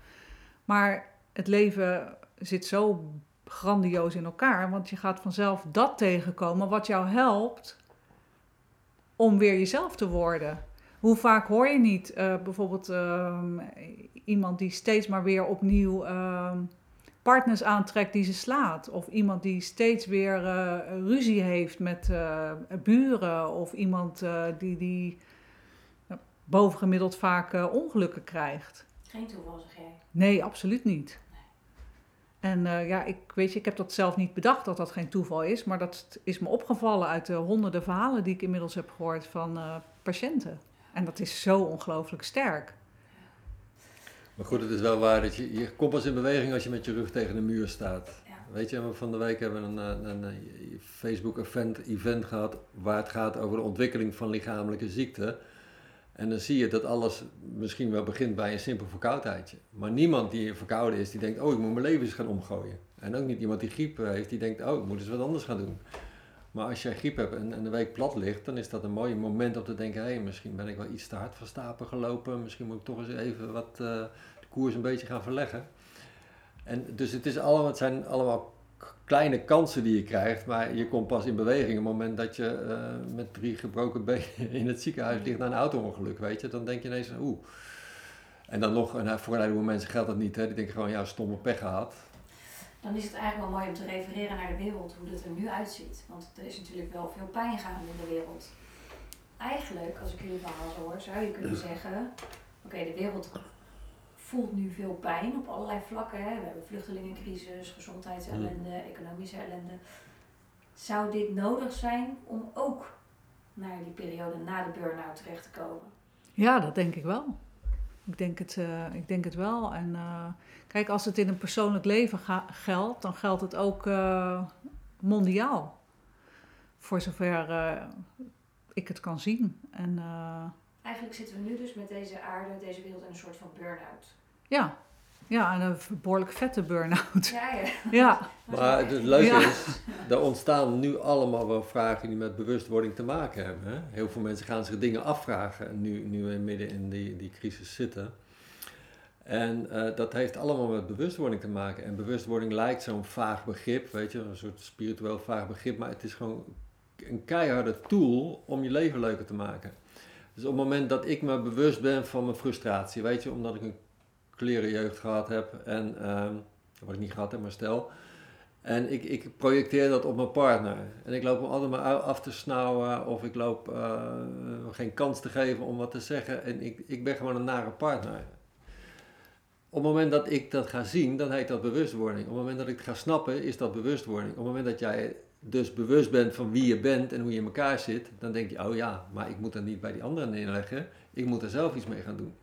Maar het leven zit zo grandioos in elkaar, want je gaat vanzelf dat tegenkomen wat jou helpt om weer jezelf te worden. Hoe vaak hoor je niet uh, bijvoorbeeld uh, iemand die steeds maar weer opnieuw uh, partners aantrekt die ze slaat? Of iemand die steeds weer uh, ruzie heeft met uh, buren? Of iemand die, die bovengemiddeld vaak ongelukken krijgt? Geen toeval, zeg jij? Nee, absoluut niet. En ja, ik weet je, ik heb dat zelf niet bedacht dat dat geen toeval is, maar dat is me opgevallen uit de honderden verhalen die ik inmiddels heb gehoord van patiënten. En dat is zo ongelooflijk sterk. Maar goed, het is wel waar dat je, je komt pas in beweging als je met je rug tegen de muur staat. Ja. Weet je, van de week hebben we een, een, een Facebook-event event gehad waar het gaat over de ontwikkeling van lichamelijke ziekte. En dan zie je dat alles misschien wel begint bij een simpel verkoudheidje. Maar niemand die verkouden is, die denkt, oh ik moet mijn leven eens gaan omgooien. En ook niet iemand die griep heeft, die denkt, oh ik moet eens wat anders gaan doen. Maar als jij griep hebt en, en de week plat ligt, dan is dat een mooi moment om te denken, hé, hey, misschien ben ik wel iets te hard van stapel gelopen. Misschien moet ik toch eens even wat uh, de koers een beetje gaan verleggen. En dus het, is allemaal, het zijn allemaal kleine kansen die je krijgt, maar je komt pas in beweging op het moment dat je uh, met drie gebroken benen in het ziekenhuis ligt na een auto-ongeluk, weet je. Dan denk je ineens, oeh. En dan nog, en voor een heleboel mensen geldt dat niet, hè. Die denken gewoon, ja, stomme pech gehad. Dan is het eigenlijk wel mooi om te refereren naar de wereld, hoe het er nu uitziet. Want er is natuurlijk wel veel pijn gaande in de wereld. Eigenlijk, als ik jullie verhaal zo hoor, zou je kunnen zeggen, oké, okay, de wereld voelt nu veel pijn op allerlei vlakken. Hè. We hebben vluchtelingencrisis, gezondheidsellende, economische ellende. Zou dit nodig zijn om ook naar die periode na de burn-out terecht te komen? Ja, dat denk ik wel. Ik denk het, uh, ik denk het wel. En uh, kijk, als het in een persoonlijk leven geldt, dan geldt het ook uh, mondiaal. Voor zover ik het kan zien. En, Eigenlijk zitten we nu dus met deze aarde, deze wereld in een soort van burn-out. Ja, ja, en een behoorlijk vette burn-out. Ja, ja. ja. Maar het leuke ja. is, er ontstaan nu allemaal wel vragen die met bewustwording te maken hebben. Hè? Heel veel mensen gaan zich dingen afvragen, nu, nu we midden in die, die crisis zitten. En uh, dat heeft allemaal met bewustwording te maken. En bewustwording lijkt zo'n vaag begrip, weet je, een soort spiritueel vaag begrip, maar het is gewoon een keiharde tool om je leven leuker te maken. Dus op het moment dat ik me bewust ben van mijn frustratie, weet je, omdat ik een klerenjeugd gehad heb en wat ik niet gehad heb, maar stel. En ik, ik projecteer dat op mijn partner. En ik loop hem altijd maar af te snauwen of ik loop uh, geen kans te geven om wat te zeggen. En ik, ik ben gewoon een nare partner. Op het moment dat ik dat ga zien, dan heet dat bewustwording. Op het moment dat ik het ga snappen, is dat bewustwording. Op het moment dat jij dus bewust bent van wie je bent en hoe je in elkaar zit, dan denk je, oh ja, maar ik moet dat niet bij die anderen neerleggen. Ik moet er zelf iets mee gaan doen.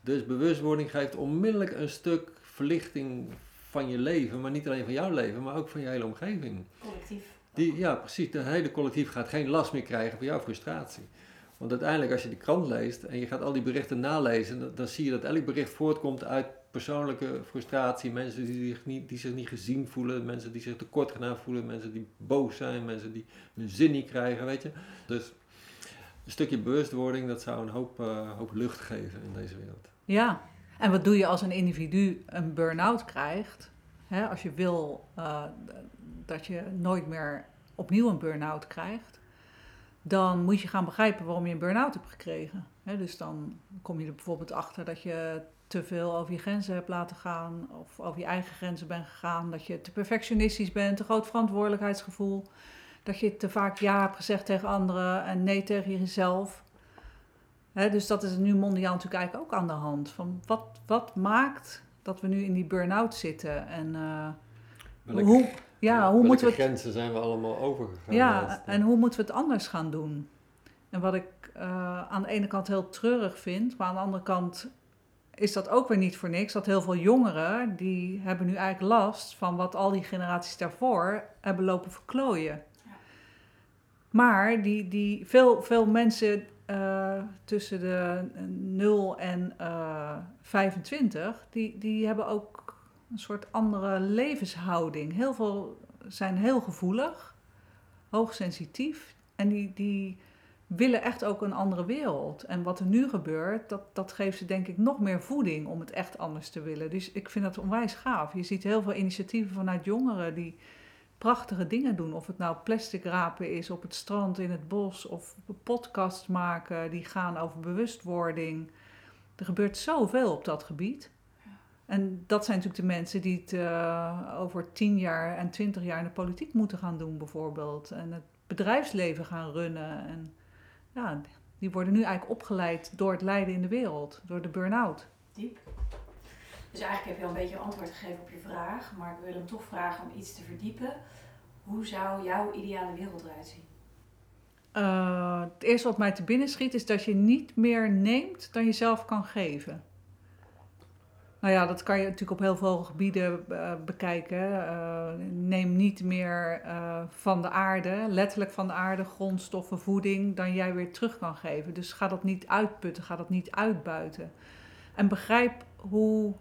Dus bewustwording geeft onmiddellijk een stuk verlichting van je leven, maar niet alleen van jouw leven, maar ook van je hele omgeving. Collectief. Die, ja, precies. Het hele collectief gaat geen last meer krijgen van jouw frustratie. Want uiteindelijk, als je de krant leest en je gaat al die berichten nalezen, dan, dan zie je dat elk bericht voortkomt uit persoonlijke frustratie. Mensen die zich, niet, die zich niet gezien voelen, mensen die zich tekort gedaan voelen, mensen die boos zijn, mensen die hun zin niet krijgen, weet je. Dus een stukje bewustwording, dat zou een hoop, uh, hoop lucht geven in deze wereld. Ja, en wat doe je als een individu een burn-out krijgt? Hè, als je wil uh, dat je nooit meer opnieuw een burn-out krijgt, dan moet je gaan begrijpen waarom je een burn-out hebt gekregen. Hè, dus dan kom je er bijvoorbeeld achter dat je te veel over je grenzen hebt laten gaan, of over je eigen grenzen bent gegaan, dat je te perfectionistisch bent, te groot verantwoordelijkheidsgevoel, dat je te vaak ja hebt gezegd tegen anderen en nee tegen jezelf. He, dus dat is nu mondiaal natuurlijk eigenlijk ook aan de hand. Van wat, wat maakt dat we nu in die burn-out zitten? En, uh... Welke- hoe, ja, hoe moeten we het grenzen zijn we allemaal overgegaan? Ja, en hoe moeten we het anders gaan doen? En wat ik eh, aan de ene kant heel treurig vind, maar aan de andere kant is dat ook weer niet voor niks. Dat heel veel jongeren, die hebben nu eigenlijk last van wat al die generaties daarvoor hebben lopen verklooien. Maar die, die, veel, veel mensen eh, tussen de 0 en eh 25, die, die hebben ook een soort andere levenshouding. Heel veel zijn heel gevoelig, hoogsensitief en die, die willen echt ook een andere wereld. En wat er nu gebeurt, dat, dat geeft ze denk ik nog meer voeding om het echt anders te willen. Dus ik vind dat onwijs gaaf. Je ziet heel veel initiatieven vanuit jongeren die prachtige dingen doen. Of het nou plastic rapen is op het strand, in het bos, of podcasts maken die gaan over bewustwording. Er gebeurt zoveel op dat gebied. En dat zijn natuurlijk de mensen die het eh, over tien jaar en twintig jaar in de politiek moeten gaan doen, bijvoorbeeld. En het bedrijfsleven gaan runnen. En ja, die worden nu eigenlijk opgeleid door het lijden in de wereld, door de burn-out. Diep. Dus eigenlijk heb je al een beetje antwoord gegeven op je vraag, maar ik wil hem toch vragen om iets te verdiepen. Hoe zou jouw ideale wereld eruit zien? Eh, het eerste wat mij te binnen schiet is dat je niet meer neemt dan je zelf kan geven. Nou ja, dat kan je natuurlijk op heel veel gebieden eh, bekijken. Eh, neem niet meer van de aarde, letterlijk van de aarde, grondstoffen, voeding, dan jij weer terug kan geven. Dus ga dat niet uitputten, ga dat niet uitbuiten. En begrijp hoe,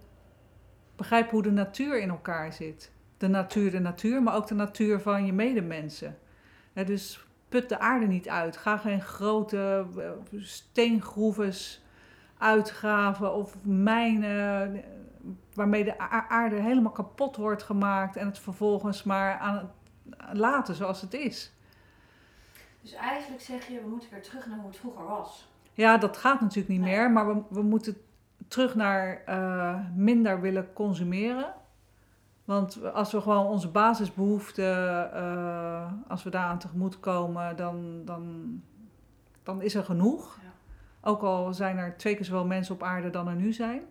begrijp hoe de natuur in elkaar zit. De natuur, de natuur, maar ook de natuur van je medemensen. Dus put de aarde niet uit. Ga geen grote eh, steengroeves uitgraven of mijnen eh, waarmee de aarde helemaal kapot wordt gemaakt en het vervolgens maar aan het laten zoals het is. Dus eigenlijk zeg je, we moeten weer terug naar hoe het vroeger was. Ja, dat gaat natuurlijk niet meer, maar we, we moeten terug naar eh, minder willen consumeren. Want als we gewoon onze basisbehoeften, eh, als we daaraan tegemoet komen, dan, dan, dan is er genoeg. Ja. Ook al zijn er twee keer zoveel mensen op aarde dan er nu zijn.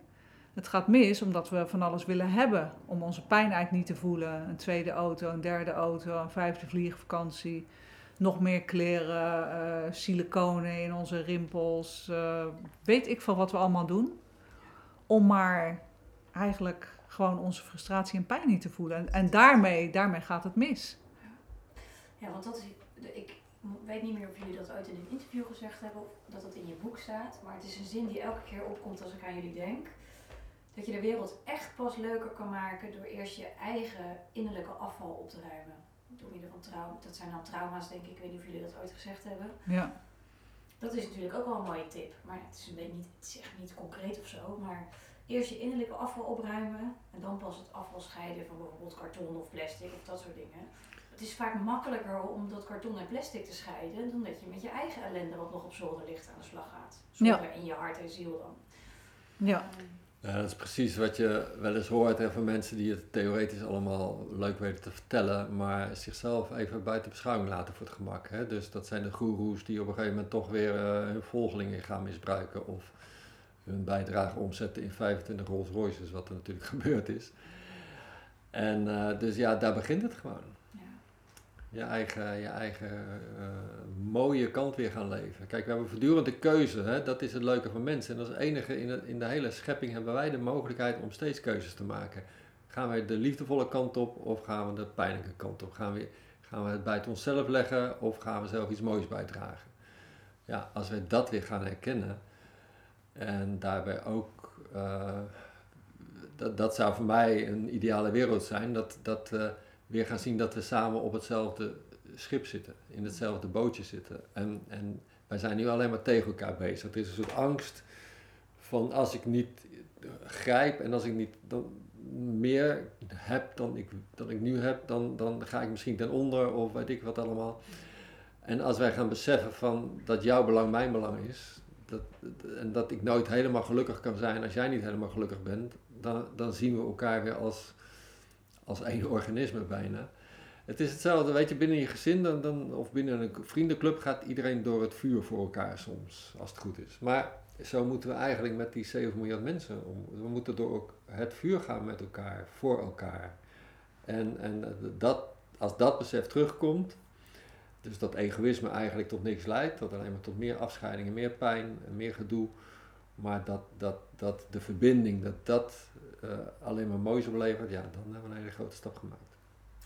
Het gaat mis omdat we van alles willen hebben om onze pijn eigenlijk niet te voelen. Een tweede auto, een derde auto, een vijfde vliegvakantie. Nog meer kleren, eh siliconen in onze rimpels. weet ik veel wat we allemaal doen. Om maar eigenlijk gewoon onze frustratie en pijn niet te voelen. En, en daarmee, daarmee gaat het mis. Ja, want dat is, ik weet niet meer of jullie dat ooit in een interview gezegd hebben of dat dat in je boek staat. Maar het is een zin die elke keer opkomt als ik aan jullie denk. Dat je de wereld echt pas leuker kan maken door eerst je eigen innerlijke afval op te ruimen. Door middel van trauma. Dat zijn dan trauma's, denk ik. Ik weet niet of jullie dat ooit gezegd hebben. Ja, Dat is natuurlijk ook wel een mooie tip. Maar het is, een beetje niet, het is echt niet concreet of zo. Maar eerst je innerlijke afval opruimen. En dan pas het afval scheiden van bijvoorbeeld karton of plastic of dat soort dingen. Het is vaak makkelijker om dat karton en plastic te scheiden. Dan dat je met je eigen ellende wat nog op zolder ligt aan de slag gaat. Zonder in je hart en ziel dan. ja. Ja, dat is precies wat je wel eens hoort van mensen die het theoretisch allemaal leuk weten te vertellen, maar zichzelf even buiten beschouwing laten voor het gemak. Hè. Dus dat zijn de goeroes die op een gegeven moment toch weer eh, hun volgelingen gaan misbruiken of hun bijdrage omzetten in 25 Rolls Royces, wat er natuurlijk gebeurd is. En eh, dus ja, daar begint het gewoon. Je eigen, je eigen eh, mooie kant weer gaan leven. Kijk, we hebben voortdurend de keuze. Hè? Dat is het leuke van mensen. En als enige in de, in de hele schepping hebben wij de mogelijkheid om steeds keuzes te maken. Gaan wij de liefdevolle kant op of gaan we de pijnlijke kant op? Gaan we, gaan we het buiten onszelf leggen of gaan we zelf iets moois bijdragen? Ja, als wij dat weer gaan herkennen en daarbij ook, eh, dat, dat zou voor mij een ideale wereld zijn, dat, dat eh, weer gaan zien dat we samen op hetzelfde schip zitten, in hetzelfde bootje zitten. En, en wij zijn nu alleen maar tegen elkaar bezig. Er is een soort angst van als ik niet grijp en als ik niet dan meer heb dan ik, dan ik nu heb, dan, dan ga ik misschien ten onder of weet ik wat allemaal. En als wij gaan beseffen van dat jouw belang mijn belang is, dat, en dat ik nooit helemaal gelukkig kan zijn als jij niet helemaal gelukkig bent, dan, dan zien we elkaar weer als, als één organisme bijna. Het is hetzelfde, weet je, binnen je gezin dan, dan, of binnen een vriendenclub gaat iedereen door het vuur voor elkaar soms, als het goed is. Maar zo moeten we eigenlijk met die 7 miljard mensen om. We moeten door het vuur gaan met elkaar, voor elkaar. En, en dat, als dat besef terugkomt, dus dat egoïsme eigenlijk tot niks leidt, dat alleen maar tot meer afscheidingen, meer pijn, meer gedoe, maar dat, dat, dat de verbinding, dat dat uh, alleen maar moois oplevert, ja, dan hebben we een hele grote stap gemaakt.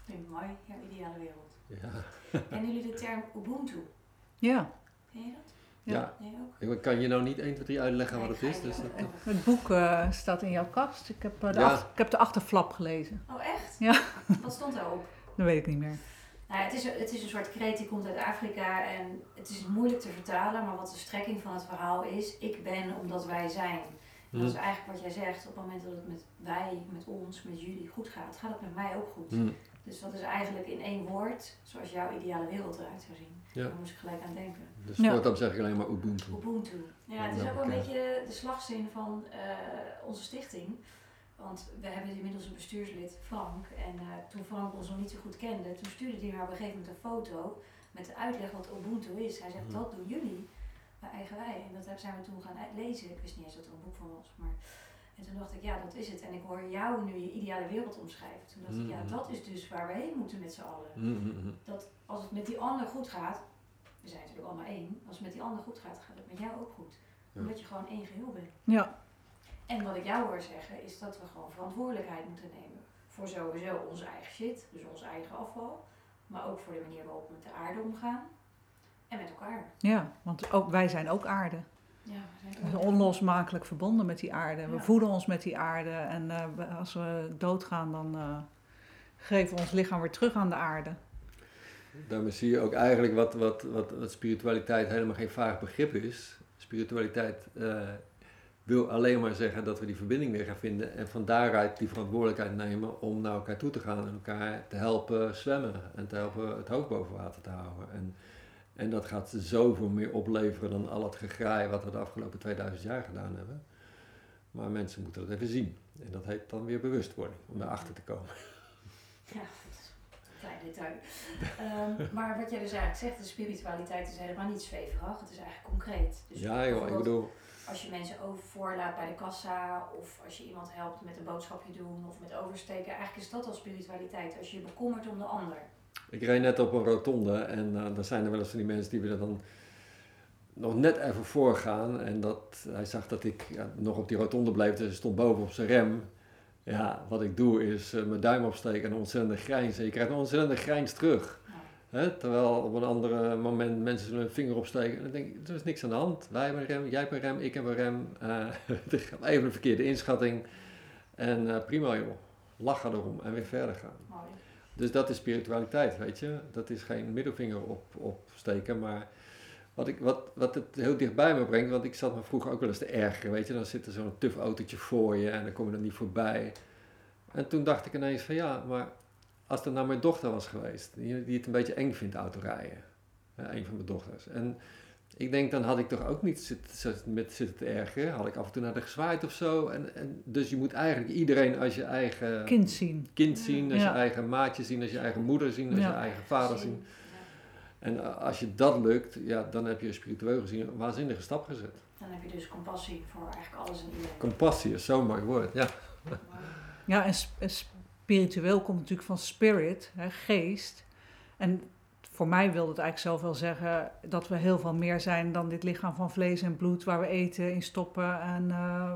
Ik mooi, jouw ideale wereld. Ja. Kennen jullie de term Ubuntu? Ja. Ken je dat? Ja. Jij ook? Ik kan je nou niet 1, 2, 3 uitleggen Nee, wat het is. Dus dat-. Het boek eh, staat in jouw kast. Ik heb, eh, de, Ja. ach- ik heb de achterflap gelezen. Oh, echt? Ja. Wat stond daarop? Dat weet ik niet meer. Nou, ja, het, is, een- het is een soort kreet die komt uit Afrika en het is moeilijk te vertalen, maar wat de strekking van het verhaal is, ik ben omdat wij zijn. Dat is Hm. eigenlijk wat jij zegt, op het moment dat het met wij, met ons, met jullie goed gaat, gaat het met mij ook goed. Hm. Dus dat is eigenlijk in één woord, zoals jouw ideale wereld eruit zou zien. Ja. Daar moest ik gelijk aan denken. Dus Ja. voortaan zeg ik alleen maar Ubuntu. Ubuntu. Ja, het is ook wel een beetje de slagzin van eh, onze stichting. Want we hebben inmiddels een bestuurslid, Frank. En eh, toen Frank ons nog niet zo goed kende, toen stuurde hij haar op een gegeven moment een foto met de uitleg wat Ubuntu is. Hij zegt, Mhm. dat doen jullie Eigen Wij. En dat zijn we toen gaan uit- lezen. Ik wist niet eens dat er een boek van was. Maar... En toen dacht ik, ja, dat is het. En ik hoor jou nu je ideale wereld omschrijven. Toen dacht ik, ja, Mhm. dat is dus waar we heen moeten met z'n allen. Hm, hm, hm. Dat als het met die ander goed gaat, we zijn natuurlijk allemaal één. Als het met die ander goed gaat, gaat het met jou ook goed. Ja. Omdat je gewoon één geheel bent. Ja. En wat ik jou hoor zeggen, is dat we gewoon verantwoordelijkheid moeten nemen. Voor sowieso onze eigen shit, dus ons eigen afval. Maar ook voor de manier waarop we met de aarde omgaan. En met elkaar. ja, want ook, wij zijn ook aarde. Ja, we zijn onlosmakelijk verbonden met die aarde. We Ja. voeden ons met die aarde. En eh, als we doodgaan, dan eh, geven we ons lichaam weer terug aan de aarde. Daarmee zie je ook eigenlijk wat, wat, wat, wat spiritualiteit helemaal geen vaag begrip is. Spiritualiteit eh, wil alleen maar zeggen dat we die verbinding weer gaan vinden en van daaruit die verantwoordelijkheid nemen om naar elkaar toe te gaan en elkaar te helpen zwemmen en te helpen het hoofd boven water te houden. En, en dat gaat zoveel meer opleveren dan al het gegraai wat we de afgelopen 2000 jaar gedaan hebben. Maar mensen moeten dat even zien. En dat heet dan weer bewustwording, om daarachter te komen. Ja, dat is een klein detail. Ehm, maar wat jij dus eigenlijk zegt, de spiritualiteit is helemaal niet zweverig. Het is eigenlijk concreet. Dus Ja joh, ik bedoel, Als je mensen over voorlaat bij de kassa, of als je iemand helpt met een boodschapje doen, of met oversteken, eigenlijk is dat al spiritualiteit. Als je je bekommert om de ander. Ik reed net op een rotonde en uh, dan zijn er wel eens van die mensen die er dan nog net even voor gaan. En dat, hij zag dat ik ja, nog op die rotonde bleef, dus hij stond boven op zijn rem. Ja, wat ik doe is uh, mijn duim opsteken en een ontzettende grijns. En je krijgt een ontzettende grijns terug. Hè? Terwijl op een ander moment mensen hun vinger opsteken. En dan denk ik, er is niks aan de hand. Wij hebben een rem, jij hebt een rem, ik heb een rem. Uh, even een verkeerde inschatting. En uh, prima joh, lachen erom en weer verder gaan. mooi. Dus dat is spiritualiteit, weet je. Dat is geen middelvinger op, opsteken, maar wat, ik, wat, wat het heel dichtbij me brengt, want ik zat me vroeger ook wel eens te ergeren, weet je. Dan zit er zo'n tuf autootje voor je en dan kom je er niet voorbij. En toen dacht ik ineens van ja, maar als dat nou mijn dochter was geweest, die, die het een beetje eng vindt autorijden, ja, een van mijn dochters. En ik denk, dan had ik toch ook niet zit, met zitten te ergeren. Had ik af en toe naar de gezwaaid of zo. En, en, dus je moet eigenlijk iedereen als je eigen Kind zien. kind zien, als Ja. je eigen maatje zien, als je eigen moeder zien, als Ja. je eigen vader zien. En als je dat lukt, ja, dan heb je spiritueel gezien een waanzinnige stap gezet. Dan heb je dus compassie voor eigenlijk alles en iedereen. Compassie is zo'n mooi woord, ja. Ja, en sp- en spiritueel komt natuurlijk van spirit, hè, geest. En voor mij wil het eigenlijk zelf wel zeggen dat we heel veel meer zijn dan dit lichaam van vlees en bloed waar we eten in stoppen en eh,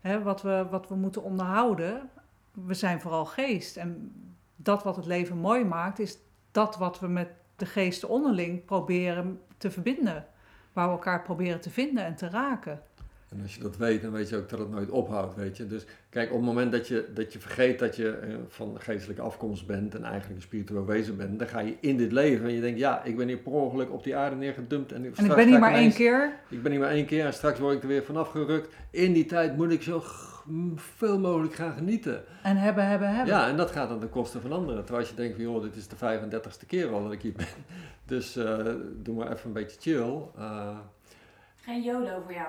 hè, wat, we, wat we moeten onderhouden. We zijn vooral geest. En dat wat het leven mooi maakt, is dat wat we met de geesten onderling proberen te verbinden. Waar we elkaar proberen te vinden en te raken. En als je dat weet, dan weet je ook dat het nooit ophoudt, weet je. Dus kijk, op het moment dat je, dat je vergeet dat je eh, van geestelijke afkomst bent en eigenlijk een spiritueel wezen bent, dan ga je in dit leven en je denkt, ja, ik ben hier per ongeluk op die aarde neergedumpt. En, En ik ben hier maar één keer. Ik ben hier maar één keer en straks word ik er weer vanaf gerukt. In die tijd moet ik zo veel mogelijk gaan genieten. En hebben, hebben, hebben. Ja, en dat gaat aan de kosten van anderen. Terwijl je denkt van, joh, dit is de 35ste keer al dat ik hier ben. Dus eh, doe maar even een beetje chill. Eh, Geen YOLO voor jou.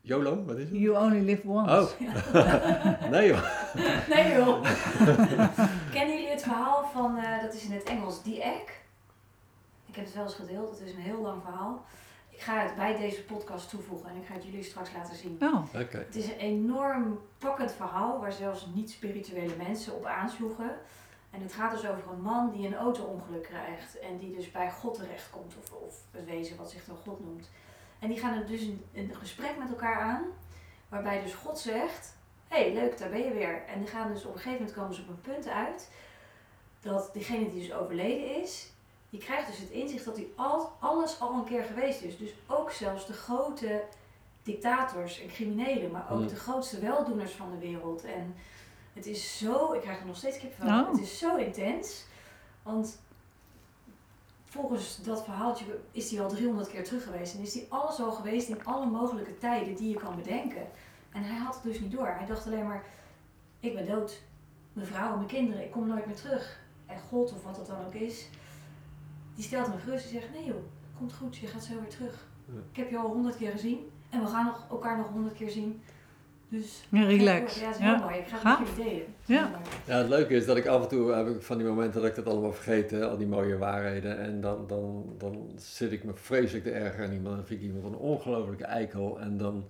YOLO, wat is het? You only live once. Oh, nee joh. Nee joh. Kennen jullie het verhaal van, eh, dat is in het Engels, The Egg? Ik heb het wel eens gedeeld, het is een heel lang verhaal. Ik ga het bij deze podcast toevoegen en ik ga het jullie straks laten zien. Oh, Oké. Het is een enorm pakkend verhaal waar zelfs niet-spirituele mensen op aansloegen. En het gaat dus over een man die een auto-ongeluk krijgt en die dus bij God terechtkomt, of, of het wezen wat zich dan God noemt. En die gaan er dus een, een gesprek met elkaar aan, waarbij dus God zegt, hé hey, leuk, daar ben je weer. En die gaan dus op een gegeven moment komen ze op een punt uit dat diegene die dus overleden is, die krijgt dus het inzicht dat hij al, alles al een keer geweest is. Dus ook zelfs de grote dictators en criminelen, maar ook Hmm. de grootste weldoeners van de wereld. En het is zo, ik krijg er nog steeds kippenvel, Oh. het is zo intens. Want volgens dat verhaaltje is hij al 300 keer terug geweest. En is hij alles al geweest in alle mogelijke tijden die je kan bedenken. En hij had het dus niet door. Hij dacht alleen maar, ik ben dood. Mijn vrouw en mijn kinderen, ik kom nooit meer terug. En God, of wat het dan ook is, die stelt hem gerust. Die zegt, nee joh, komt goed, je gaat zo weer terug. Ik heb je al honderd keer gezien. En we gaan nog, elkaar nog honderd keer zien. Dus Ja, relax. Ja, het is heel Ja. mooi. Ik ga met jullie delen. Ja. Ja, het leuke is dat ik af en toe heb ik van die momenten dat ik dat allemaal vergeet, hè, al die mooie waarheden. En dan, dan, dan zit ik me vreselijk te ergeren aan iemand. Dan vind ik iemand een ongelofelijke eikel. En dan,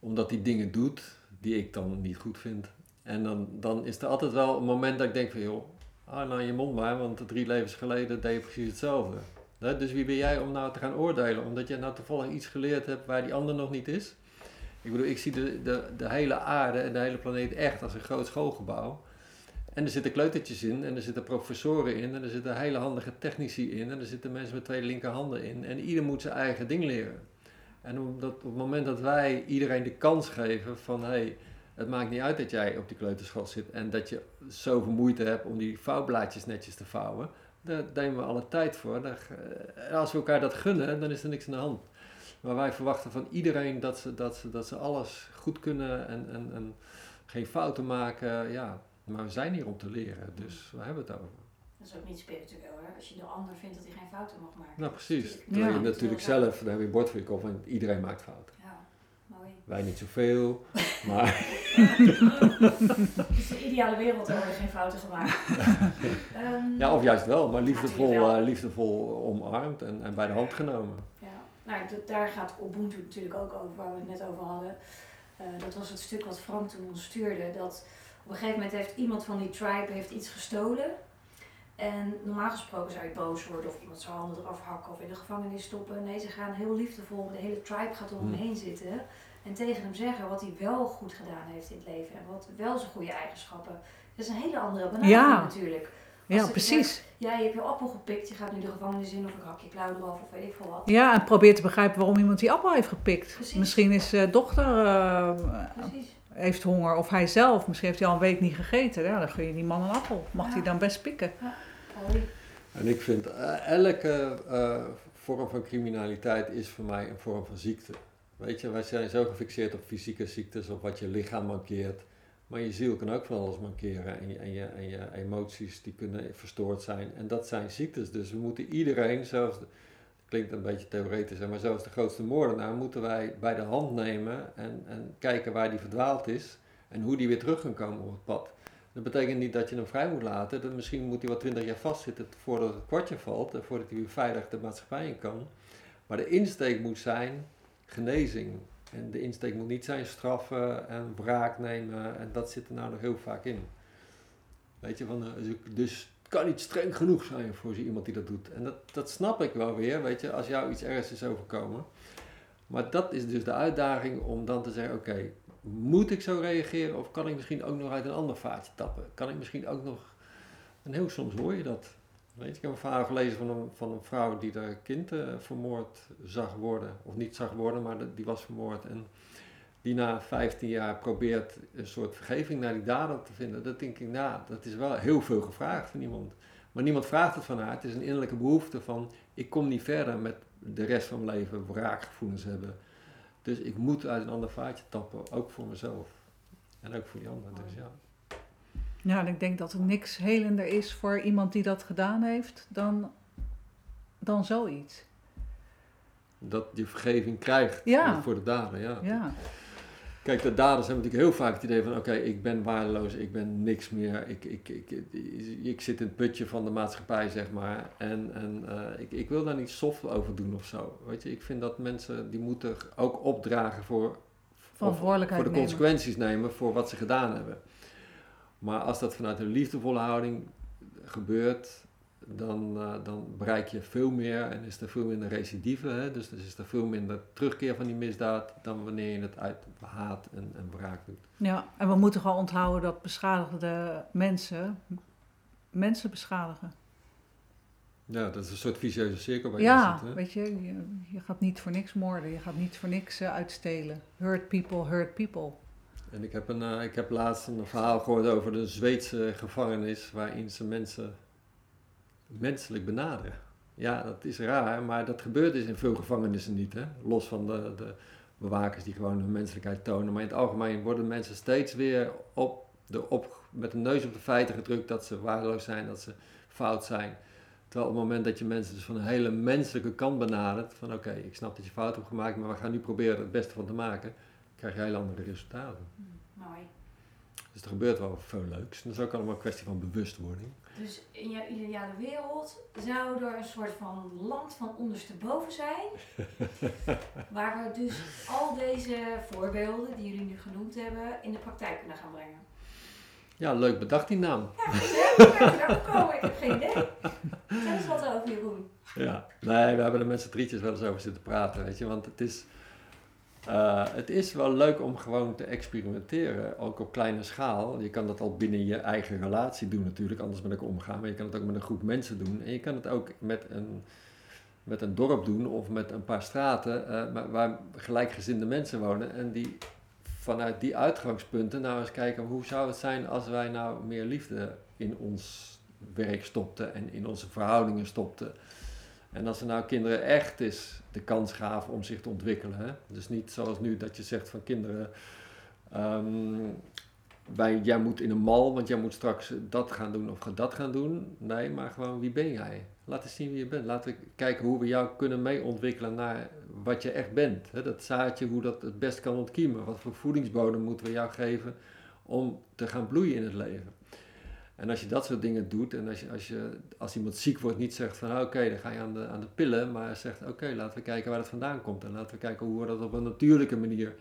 omdat hij dingen doet die ik dan niet goed vind. En dan, dan is er altijd wel een moment dat ik denk van, joh, hou nou je mond maar, want drie levens geleden deed je precies hetzelfde. Hè, Dus wie ben jij om nou te gaan oordelen? Omdat je nou toevallig iets geleerd hebt waar die ander nog niet is? Ik bedoel, ik zie de, de, de hele aarde en de hele planeet echt als een groot schoolgebouw. En er zitten kleutertjes in, en er zitten professoren in, en er zitten hele handige technici in, en er zitten mensen met twee linkerhanden in. En ieder moet zijn eigen ding leren. En omdat, op het moment dat wij iedereen de kans geven van, hé, hey, het maakt niet uit dat jij op die kleuterschool zit en dat je zoveel moeite hebt om die vouwblaadjes netjes te vouwen, daar nemen we alle tijd voor. Eh, als we elkaar dat gunnen, dan is er niks aan de hand. Maar wij verwachten van iedereen dat ze, dat ze, dat ze alles goed kunnen en, en, en geen fouten maken. Ja, maar we zijn hier om te leren, dus waar hebben we het over? Dat is ook niet spiritueel hoor. Als je de ander vindt dat hij geen fouten mag maken. Nou precies. Natuurlijk. Terwijl je Ja. natuurlijk zelf, dan heb je een bord voor je kop en iedereen maakt fouten. Ja, mooi. Wij niet zoveel, maar Het is de ideale wereld, er worden geen fouten gemaakt. Ehm, ja, of juist wel, maar liefdevol, eh, liefdevol omarmd en, en bij de hand genomen. Nou, daar gaat Ubuntu natuurlijk ook over, waar we het net over hadden. Eh, dat was het stuk wat Frank toen ons stuurde. Dat op een gegeven moment heeft iemand van die tribe heeft iets gestolen. En normaal gesproken zou je boos worden of iemand zou handen eraf hakken of in de gevangenis stoppen. Nee, ze gaan heel liefdevol, de hele tribe gaat om hem Hmm. heen zitten. En tegen hem zeggen wat hij wel goed gedaan heeft in het leven. En wat wel zijn goede eigenschappen. Dat is een hele andere benadering Ja. natuurlijk. Als Ja, precies. Ja, je hebt je appel gepikt, je gaat nu de gevangenis in of ik hak je klauw eraf of weet ik veel wat. Ja, en probeer te begrijpen waarom iemand die appel heeft gepikt. Precies. Misschien is zijn dochter eh, heeft honger of hij zelf. Misschien heeft hij al een week niet gegeten. Ja, dan gun je die man een appel. Mag Ja. hij dan best pikken? Mooi. En ik vind eh, elke eh, vorm van criminaliteit is voor mij een vorm van ziekte. Weet je, wij zijn zo gefixeerd op fysieke ziektes, op wat je lichaam mankeert. Maar je ziel kan ook van alles mankeren en je, en en emoties die kunnen verstoord zijn. En dat zijn ziektes. Dus we moeten iedereen, zelfs, klinkt een beetje theoretisch, maar zelfs de grootste moordenaar, moeten wij bij de hand nemen en, en kijken waar die verdwaald is en hoe die weer terug kan komen op het pad. Dat betekent niet dat je hem vrij moet laten. Dat misschien moet hij wel twintig jaar vastzitten voordat het kwartje valt en voordat hij weer veilig de maatschappij in kan. Maar de insteek moet zijn genezing. En de insteek moet niet zijn straffen en wraak nemen. En dat zit er nou nog heel vaak in. Weet je, van, eh, dus het kan niet streng genoeg zijn voor iemand die dat doet. En dat, dat snap ik wel weer, weet je, als jou iets ergens is overkomen. Maar dat is dus de uitdaging om dan te zeggen, oké, moet ik zo reageren of kan ik misschien ook nog uit een ander vaatje tappen? Kan ik misschien ook nog, en heel soms hoor je dat. Weet ik heb een verhaal gelezen van een, van een vrouw die haar kind eh, vermoord zag worden. Of niet zag worden, maar de- die was vermoord. En die na 15 jaar probeert een soort vergeving naar die dader te vinden. Dat denk ik, nou, dat is wel heel veel gevraagd van iemand. Maar niemand vraagt het van haar. Het is een innerlijke behoefte van, ik kom niet verder met de rest van mijn leven wraakgevoelens hebben. Dus ik moet uit een ander vaatje tappen, ook voor mezelf. En ook voor die ander, dus ja. Ja, en ik denk dat er niks helender is voor iemand die dat gedaan heeft dan, dan zoiets. Dat je vergeving krijgt Ja. voor de dader, ja. Ja, Kijk, de daders hebben natuurlijk heel vaak het idee van, oké, ik ben waardeloos, ik ben niks meer, ik, ik, ik, ik, zit in het putje van de maatschappij, zeg maar. En, en eh, ik, ik wil daar niet soft over doen of zo. Weet je, ik vind dat mensen, die moeten ook opdragen voor, Verantwoordelijkheid voor de nemen. consequenties nemen voor wat ze gedaan hebben. Maar als dat vanuit een liefdevolle houding gebeurt, dan, eh, dan bereik je veel meer en is er veel minder recidive. Hè? Dus, dus is er veel minder terugkeer van die misdaad dan wanneer je het uit haat en, en wraak doet. Ja, en we moeten gewoon onthouden dat beschadigde mensen mensen beschadigen. Ja, dat is een soort vicieuze cirkel waar je Ja, in zit. Hè? weet je, je, je gaat niet voor niks moorden, je gaat niet voor niks eh, uitstelen. Hurt people, hurt people. En ik heb, een, eh, ik heb laatst een verhaal gehoord over de Zweedse gevangenis waarin ze mensen menselijk benaderen. Ja, dat is raar, maar dat gebeurt dus in veel gevangenissen niet. Hè? Los van de, de bewakers die gewoon hun menselijkheid tonen. Maar in het algemeen worden mensen steeds weer op de, op, met de neus op de feiten gedrukt dat ze waardeloos zijn, dat ze fout zijn. Terwijl op het moment dat je mensen dus van een hele menselijke kant benadert, van oké, ik snap dat je fout hebt gemaakt, maar we gaan nu proberen er het beste van te maken, krijg je heel andere resultaten. Mooi. Dus er gebeurt wel veel leuks. Dat is ook allemaal een kwestie van bewustwording. Dus in jouw ideale wereld zou er een soort van land van ondersteboven zijn. waar we dus al deze voorbeelden die jullie nu genoemd hebben in de praktijk kunnen gaan brengen. Ja, leuk bedacht die naam. Ja, je daar gekomen? Ik heb geen idee. Vertel eens wat over Jeroen. Ja. Nee, we hebben er met z'n drietjes wel eens over zitten praten, weet je. Want het is, eh, het is wel leuk om gewoon te experimenteren, ook op kleine schaal. Je kan dat al binnen je eigen relatie doen natuurlijk, anders ben ik omgaan. Maar je kan het ook met een groep mensen doen. En je kan het ook met een, met een dorp doen of met een paar straten maar waar gelijkgezinde mensen wonen. En die vanuit die uitgangspunten nou eens kijken, hoe zou het zijn als wij nou meer liefde in ons werk stopten en in onze verhoudingen stopten. En als we nou kinderen echt eens de kans gaven om zich te ontwikkelen. Hè? Dus niet zoals nu dat je zegt van kinderen, ehm, wij, jij moet in een mal, want jij moet straks dat gaan doen of dat gaan doen. Nee, maar gewoon wie ben jij? Laat eens zien wie je bent. Laten we kijken hoe we jou kunnen mee ontwikkelen naar wat je echt bent. Hè? Dat zaadje, hoe dat het best kan ontkiemen. Wat voor voedingsbodem moeten we jou geven om te gaan bloeien in het leven. En als je dat soort dingen doet en als, je, als, je, als iemand ziek wordt, niet zegt van "Ah, oké, dan ga je aan de, aan de pillen, maar zegt oké, laten we kijken waar dat vandaan komt en laten we kijken hoe we dat op een natuurlijke manier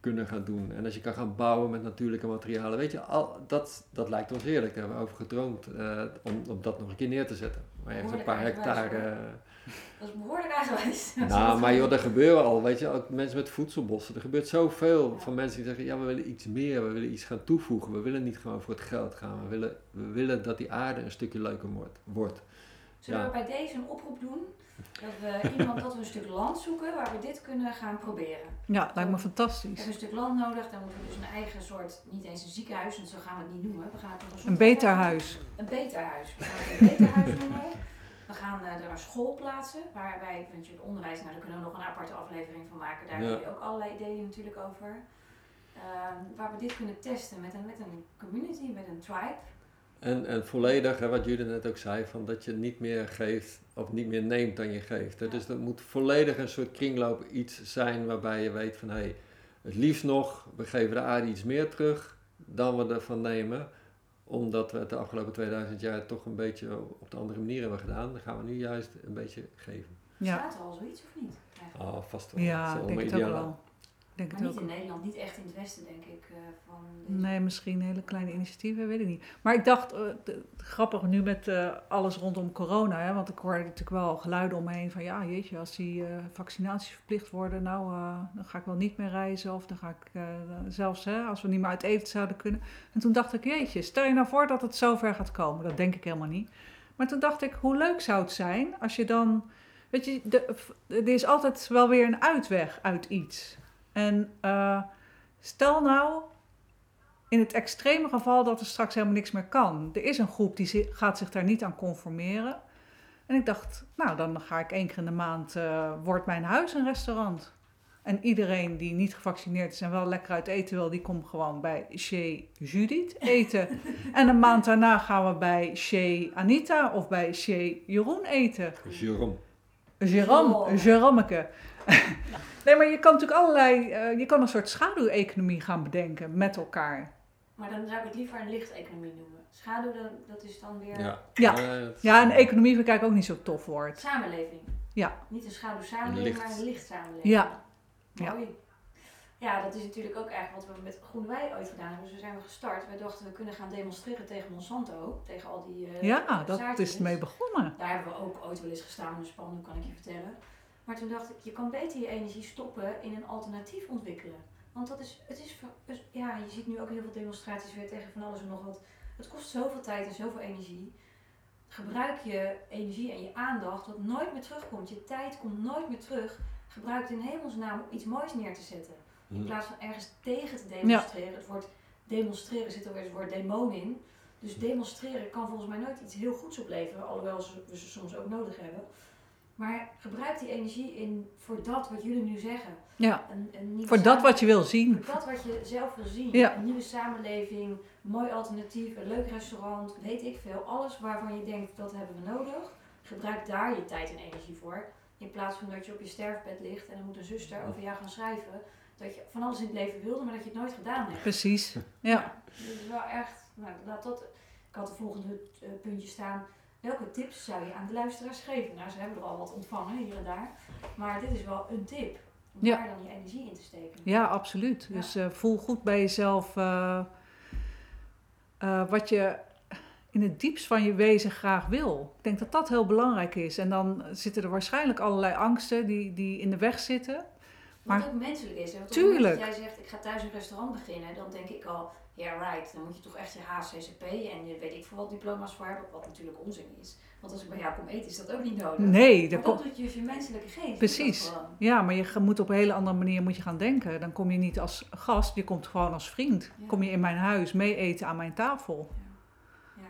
kunnen gaan doen. En als je kan gaan bouwen met natuurlijke materialen, weet je, al, dat, dat lijkt ons heerlijk. Daar hebben we over gedroomd eh, om, om dat nog een keer neer te zetten. Maar je hebt een paar hectare. Dat is behoorlijk eigenwijs. nou, maar joh, er gebeuren al, weet je, ook mensen met voedselbossen. Er gebeurt zoveel van mensen die zeggen, ja, we willen iets meer, we willen iets gaan toevoegen. We willen niet gewoon voor het geld gaan. We willen, we willen dat die aarde een stukje leuker wordt. wordt. Zullen Ja. we bij deze een oproep doen? Dat we iemand dat we een stuk land zoeken waar we dit kunnen gaan proberen. Ja, lijkt me We fantastisch. hebben een stuk land nodig, dan moeten we dus een eigen soort, niet eens een ziekenhuis, want zo gaan we het niet noemen. We gaan het een Een beterhuis. Een beterhuis. We gaan het een beterhuis noemen. We gaan een school plaatsen, waarbij, want je onderwijs, nou daar kunnen we nog een aparte aflevering van maken. Daar Ja. heb je ook allerlei ideeën natuurlijk over. Ehm, waar we dit kunnen testen met een, met een community, met een tribe. En, en volledig, hè, wat Judith net ook zei, van dat je niet meer geeft of niet meer neemt dan je geeft. Hè. Dus dat moet volledig een soort kringloop iets zijn waarbij je weet van hé, hey, het liefst nog, we geven de aarde iets meer terug dan we ervan nemen. Omdat we het de afgelopen 2000 jaar toch een beetje op de andere manier hebben gedaan. Dan gaan we nu juist een beetje geven. Ja, Staat er al zoiets of niet? Eigenlijk? Ah, vast wel. ja ik denk het ook wel. Denk Maar het niet ook in Nederland, niet echt in het Westen denk ik. eh, van deze- Nee, misschien hele kleine initiatieven, weet ik niet. Maar ik dacht, eh, de- grappig nu met eh, alles rondom corona, hè, want ik hoorde natuurlijk wel geluiden om me heen van ja, jeetje, als die vaccinaties verplicht worden, nou, dan ga ik wel niet meer reizen of dan ga ik zelfs, hè, als we niet meer uit eten zouden kunnen. En toen dacht ik, jeetje, stel je nou voor dat het zover gaat komen. Dat denk ik helemaal niet. Maar toen dacht ik, hoe leuk zou het zijn als je dan, weet je, de, er is altijd wel weer een uitweg uit iets. En eh, stel nou, in het extreme geval dat er straks helemaal niks meer kan. Er is een groep die gaat zich daar niet aan conformeren. En ik dacht, nou dan ga ik één keer in de maand, eh, wordt mijn huis een restaurant. En iedereen die niet gevaccineerd is en wel lekker uit eten wil, die komt gewoon bij Chez Judith eten. en een maand daarna gaan we bij Chez Anita of bij Chez Jeroen eten. Jérôme. Jérôme, Oh. Nee, maar je kan natuurlijk allerlei, eh, je kan een soort schaduweconomie gaan bedenken met elkaar. Maar dan zou ik het liever een lichteconomie noemen. Schaduw, dat, dat is dan weer Ja. Ja. Ja, en economie vind ik ook niet zo tof woord. samenleving. Ja. Niet een schaduw samenleving, Licht. maar een licht samenleving. Ja. Ja. Mooi. Ja, dat is natuurlijk ook eigenlijk wat we met Groene Wij ooit gedaan hebben. Dus we zijn we gestart. Wij dachten we kunnen gaan demonstreren tegen Monsanto. Tegen al die eh, Ja, dat is mee begonnen. Daar hebben we ook ooit wel eens gestaan in de kan ik je vertellen. Maar toen dacht ik, je kan beter je energie stoppen in een alternatief ontwikkelen. Want dat is, het is, dus, ja, je ziet nu ook heel veel demonstraties weer tegen van alles en nog wat. Het kost zoveel tijd en zoveel energie. Gebruik je energie en je aandacht, wat nooit meer terugkomt. Je tijd komt nooit meer terug. Gebruik het in hemelsnaam om iets moois neer te zetten. In hm. plaats van ergens tegen te demonstreren. Het woord demonstreren zit er weer het woord demon in. Dus demonstreren kan volgens mij nooit iets heel goeds opleveren, alhoewel ze- we ze soms ook nodig hebben. Maar gebruik die energie in voor dat wat jullie nu zeggen. Ja, Een, een voor dat wat je wil zien. voor dat wat je zelf wil zien. Ja. Een nieuwe samenleving, een mooi alternatief, een leuk restaurant, weet ik veel. Alles waarvan je denkt dat hebben we nodig. Gebruik daar je tijd en energie voor. In plaats van dat je op je sterfbed ligt en dan moet een zuster over jou gaan schrijven. Dat je van alles in het leven wilde, maar dat je het nooit gedaan hebt. Precies. Ja. Is wel echt, nou, laat dat, ik had de volgende eh, puntje staan. Welke tips zou je aan de luisteraars geven? Nou, ze hebben er al wat ontvangen hier en daar. Maar dit is wel een tip. Om Ja. daar dan je energie in te steken. Ja, absoluut. Dus eh, voel goed bij jezelf eh, eh, wat je in het diepst van je wezen graag wil. Ik denk dat dat heel belangrijk is. En dan zitten er waarschijnlijk allerlei angsten die, die in de weg zitten. Wat Maar- ook menselijk is. Hè? Want Tuurlijk. dat jij zegt, ik ga thuis een restaurant beginnen, dan denk ik al, yeah, right, dan moet je toch echt je HCCP en je weet ik veel wat diploma's voor hebben, wat natuurlijk onzin is. Want als ik bij jou kom eten, is dat ook niet nodig. Nee, dat dat komt. doet je dus je menselijke geest. dat Precies. Ja, maar je moet op een hele andere manier moet je gaan denken. Dan kom je niet als gast, je komt gewoon als vriend. Ja. Kom je in mijn huis mee eten aan mijn tafel. Ja,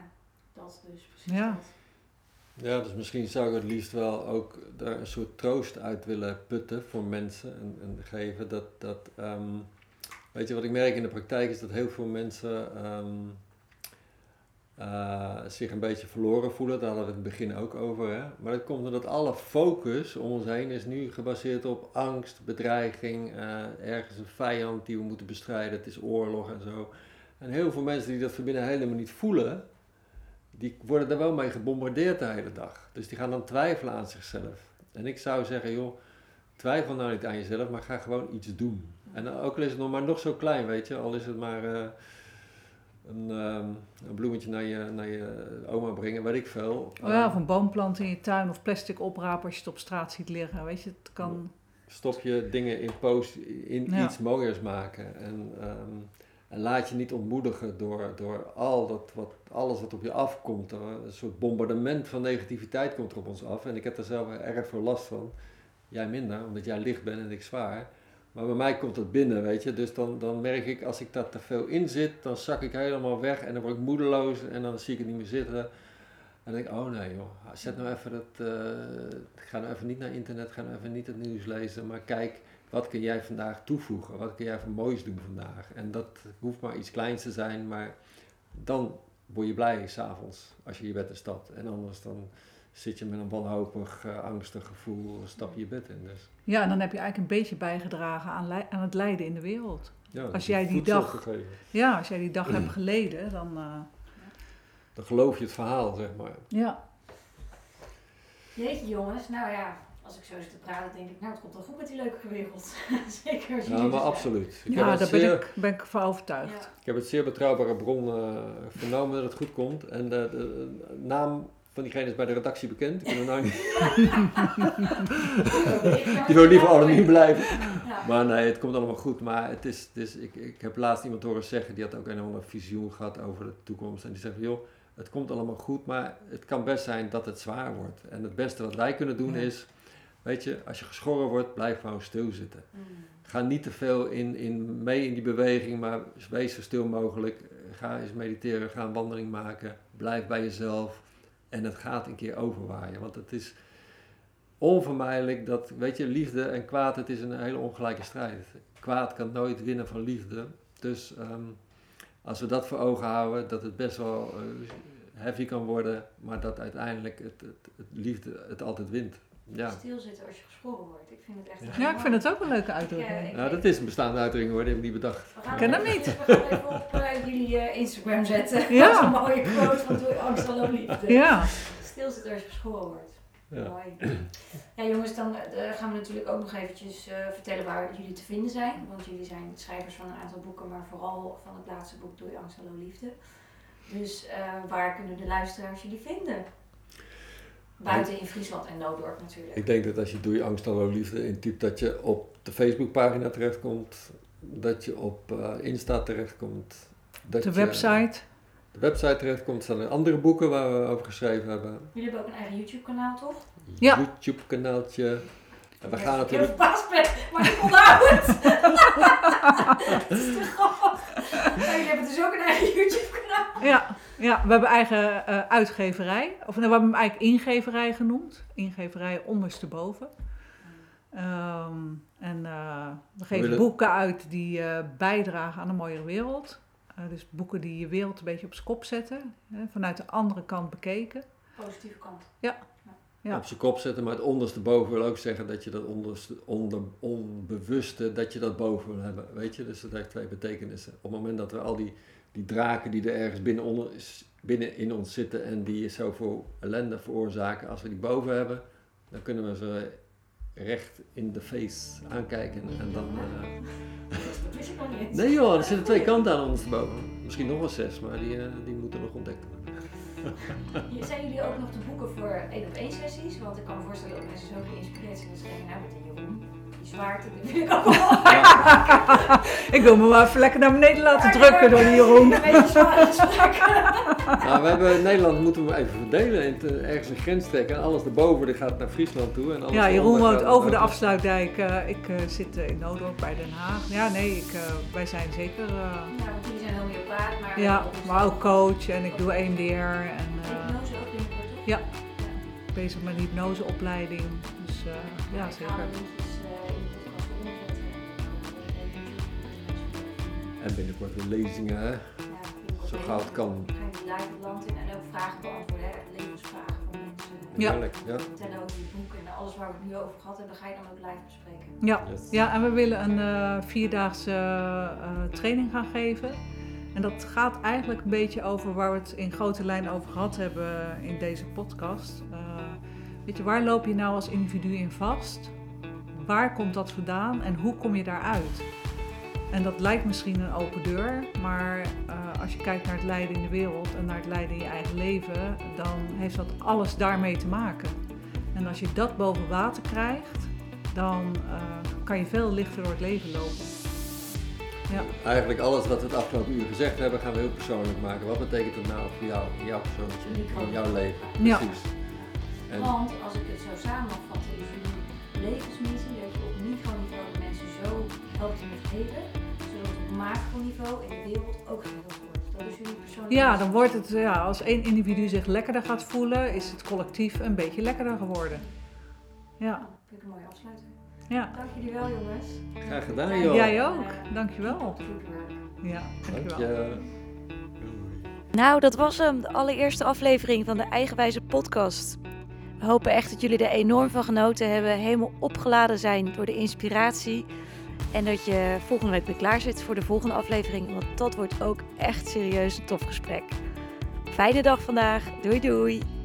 dat dus precies. Ja. dat. Ja, dus misschien zou ik het liefst wel ook daar een soort troost uit willen putten voor mensen en, en geven. Dat, dat ehm, weet je wat ik merk in de praktijk is dat heel veel mensen ehm, eh, zich een beetje verloren voelen. Daar hadden we het in het begin ook over. Hè? Maar dat komt omdat alle focus om ons heen is nu gebaseerd op angst, bedreiging, eh, ergens een vijand die we moeten bestrijden. Het is oorlog en zo. En heel veel mensen die dat van binnen helemaal niet voelen, die worden er wel mee gebombardeerd de hele dag. Dus die gaan dan twijfelen aan zichzelf. En ik zou zeggen, joh, twijfel nou niet aan jezelf, maar ga gewoon iets doen. En ook al is het nog maar nog zo klein, weet je, al is het maar eh, een, ehm, een bloemetje naar je, naar je oma brengen, weet ik veel. Oh ja, of een boomplant in je tuin of plastic oprapen als je het op straat ziet liggen. Weet je, het kan. Stop je dingen in post, in Ja. iets mooiers maken. En, ehm, en laat je niet ontmoedigen door, door al dat, wat, alles wat op je afkomt. Een soort bombardement van negativiteit komt er op ons af. En ik heb er zelf erg veel last van. Jij minder, omdat jij licht bent en ik zwaar. Maar bij mij komt dat binnen, weet je. Dus dan, dan merk ik, als ik daar te veel in zit, dan zak ik helemaal weg. En dan word ik moedeloos en dan zie ik het niet meer zitten. En dan denk ik, oh nee joh, zet nou even dat, eh, ga nou even niet naar internet, ga nou even niet het nieuws lezen, maar kijk, wat kun jij vandaag toevoegen? Wat kun jij voor moois doen vandaag? En dat hoeft maar iets kleins te zijn, maar dan word je blij s'avonds als je je bed instapt. En anders dan zit je met een wanhopig, eh, angstig gevoel, stap je je bed in. Dus, Ja, en dan heb je eigenlijk een beetje bijgedragen aan, aan het lijden in de wereld. ja, Als jij je die dag- gegeven. Ja, als jij die dag hebt geleden, dan. eh, Dan geloof je het verhaal, zeg maar. ja. Jeetje jongens, nou ja, als ik zo zit te praten, denk ik, nou het komt wel goed met die leuke wereld. Zeker als Ja, jullie maar zijn. absoluut. Ik, ja, daar ben ik, ben ik van overtuigd. Ja. ik heb het zeer betrouwbare bron eh, vernomen dat het goed komt. En de, de- de naam van diegene is bij de redactie bekend. Ik nou niet Die wil liever anoniem blijven. Ja. Maar nee, het komt allemaal goed. Maar het is, is, ik, ik heb laatst iemand horen zeggen, die had ook een andere visioen gehad over de toekomst. En die zegt, joh, het komt allemaal goed, maar het kan best zijn dat het zwaar wordt. En het beste wat wij kunnen doen Ja. is, weet je, als je geschoren wordt, blijf gewoon stilzitten. Mm. Ga niet te veel in, in, mee in die beweging, maar wees zo stil mogelijk. Ga eens mediteren, ga een wandeling maken. Blijf bij jezelf. En het gaat een keer overwaaien. Want het is onvermijdelijk dat, weet je, liefde en kwaad, het is een hele ongelijke strijd. Kwaad kan nooit winnen van liefde. Dus ehm, als we dat voor ogen houden, dat het best wel eh, heavy kan worden, maar dat uiteindelijk het, het, het liefde het altijd wint. Ja. Stilzitten als je gesproken wordt. Ik vind het echt Ja. Ja, ik vind het ook een leuke uitdrukking. ik- ja, dat is een bestaande uitdrukking hoor, die heb ik niet bedacht. We gaan ken hem niet. We gaan even op eh, jullie eh, Instagram zetten. Ja. Dat is een mooie quote van Doe angst al liefde. Ja, Stilzitten als je geschoren wordt. Ja. Mooi. Ja jongens, dan eh, gaan we natuurlijk ook nog eventjes eh, vertellen waar jullie te vinden zijn. Want jullie zijn schrijvers van een aantal boeken, maar vooral van het laatste boek Doe je angst al liefde. Dus eh, waar kunnen de luisteraars jullie vinden? Buiten in Friesland en Noodorp natuurlijk. Ik denk dat als je Doe je angst hallo liefde intypt, dat je op de Facebookpagina terechtkomt, dat je op eh, Insta terechtkomt. Dat de je website. de website terechtkomt. Er staan er andere boeken waar we over geschreven hebben. Jullie hebben ook een eigen YouTube kanaal toch? Ja. YouTube kanaaltje. En we Ja, gaan Ik natuurlijk... ben, maar ik onthoud het. Dat is te grappig. Jullie hebben dus ook een eigen YouTube kanaal. Ja, ja, we hebben eigen eh, uitgeverij. Of nou, we hebben hem eigenlijk ingeverij genoemd. Ingeverij ondersteboven. Ehm en eh, we geven willen- boeken uit die eh, bijdragen aan een mooiere wereld. Eh, dus boeken die je wereld een beetje op zijn kop zetten. Hè, vanuit de andere kant bekeken. Positieve kant. Ja. Op zijn kop zetten, maar het ondersteboven wil ook zeggen dat je dat onderste, onder, onbewuste, dat je dat boven wil hebben. Weet je, dus dat heeft twee betekenissen. Op het moment dat we al die, die draken die er ergens binnen, onder, binnen in ons zitten en die zoveel ellende veroorzaken, als we die boven hebben, dan kunnen we ze recht in de face aankijken. En dan, niet. Nee joh, er zitten twee kanten aan ondersteboven. Misschien nog wel zes, maar die, eh, die moeten nog. Hier Zijn jullie ook nog te boeken voor één op één sessies? Want ik kan me voorstellen dat mensen zo geïnspireerd zijn. Dat ze denken, nou met die Jeroen, die zwaarte, die wil ik ook wel. Ik wil me maar even lekker naar beneden laten drukken door die Jeroen. Een beetje zware gesprekken. Nou, we hebben in Nederland moeten we even verdelen. Het, eh, ergens een grens trekken. En alles erboven die gaat naar Friesland toe. En alles Ja, Jeroen woont over de afsluitdijk. eh, ik eh, zit in Noodorp bij Den Haag. Ja, nee, ik, eh, wij zijn zeker... eh, Ja, maar... ja, maar ook coach en ik doe EMDR en eh, Hypnose ook binnenkort, toch? Ja. bezig met een hypnoseopleiding. Dus eh, ja, Ik ga zeker. de linkjes eh, in de podcast onderzetten. En binnenkort weer lezingen, hè? Zo gauw het kan. Ga je live het land in en ook vragen beantwoorden, hè? levensvragen van mensen. Ja. Heerlijk, ja. Vertellen over je boek en alles waar we het nu over gehad hebben, ga je dan ook live bespreken. Ja. Yes. ja, en we willen een eh, vierdaagse eh, training gaan geven. En dat gaat eigenlijk een beetje over waar we het in grote lijnen over gehad hebben in deze podcast. Eh, weet je, waar loop je nou als individu in vast? Waar komt dat vandaan en hoe kom je daaruit? En dat lijkt misschien een open deur, maar eh, als je kijkt naar het lijden in de wereld en naar het lijden in je eigen leven, dan heeft dat alles daarmee te maken. En als je dat boven water krijgt, dan eh, kan je veel lichter door het leven lopen. Ja, Eigenlijk alles wat we het afgelopen uur gezegd hebben, gaan we heel persoonlijk maken. Wat betekent dat nou voor jou, jouw persoontje, in jouw leven? Ja. Precies. En Want als ik het zo samen mag vatten, is jullie levensmissie dat je op microniveau de mensen zo helpt in het leven, zodat op macroniveau in de wereld ook geheeld wordt. Dat is jullie persoonlijke ja dan wordt het, ja, als één individu zich lekkerder gaat voelen, is het collectief een beetje lekkerder geworden. Ja, Nou, vind ik afsluiter. Ja. Dank jullie wel jongens. graag gedaan, joh. Jij ook, dankjewel. Ja, Dank dankjewel. je. Nou, dat was hem, de allereerste aflevering van de Eigenwijze podcast. We hopen echt dat jullie er enorm van genoten hebben, helemaal opgeladen zijn door de inspiratie. En dat je volgende week weer klaar zit voor de volgende aflevering, want dat wordt ook echt serieus een tof gesprek. Fijne dag vandaag. Doei doei!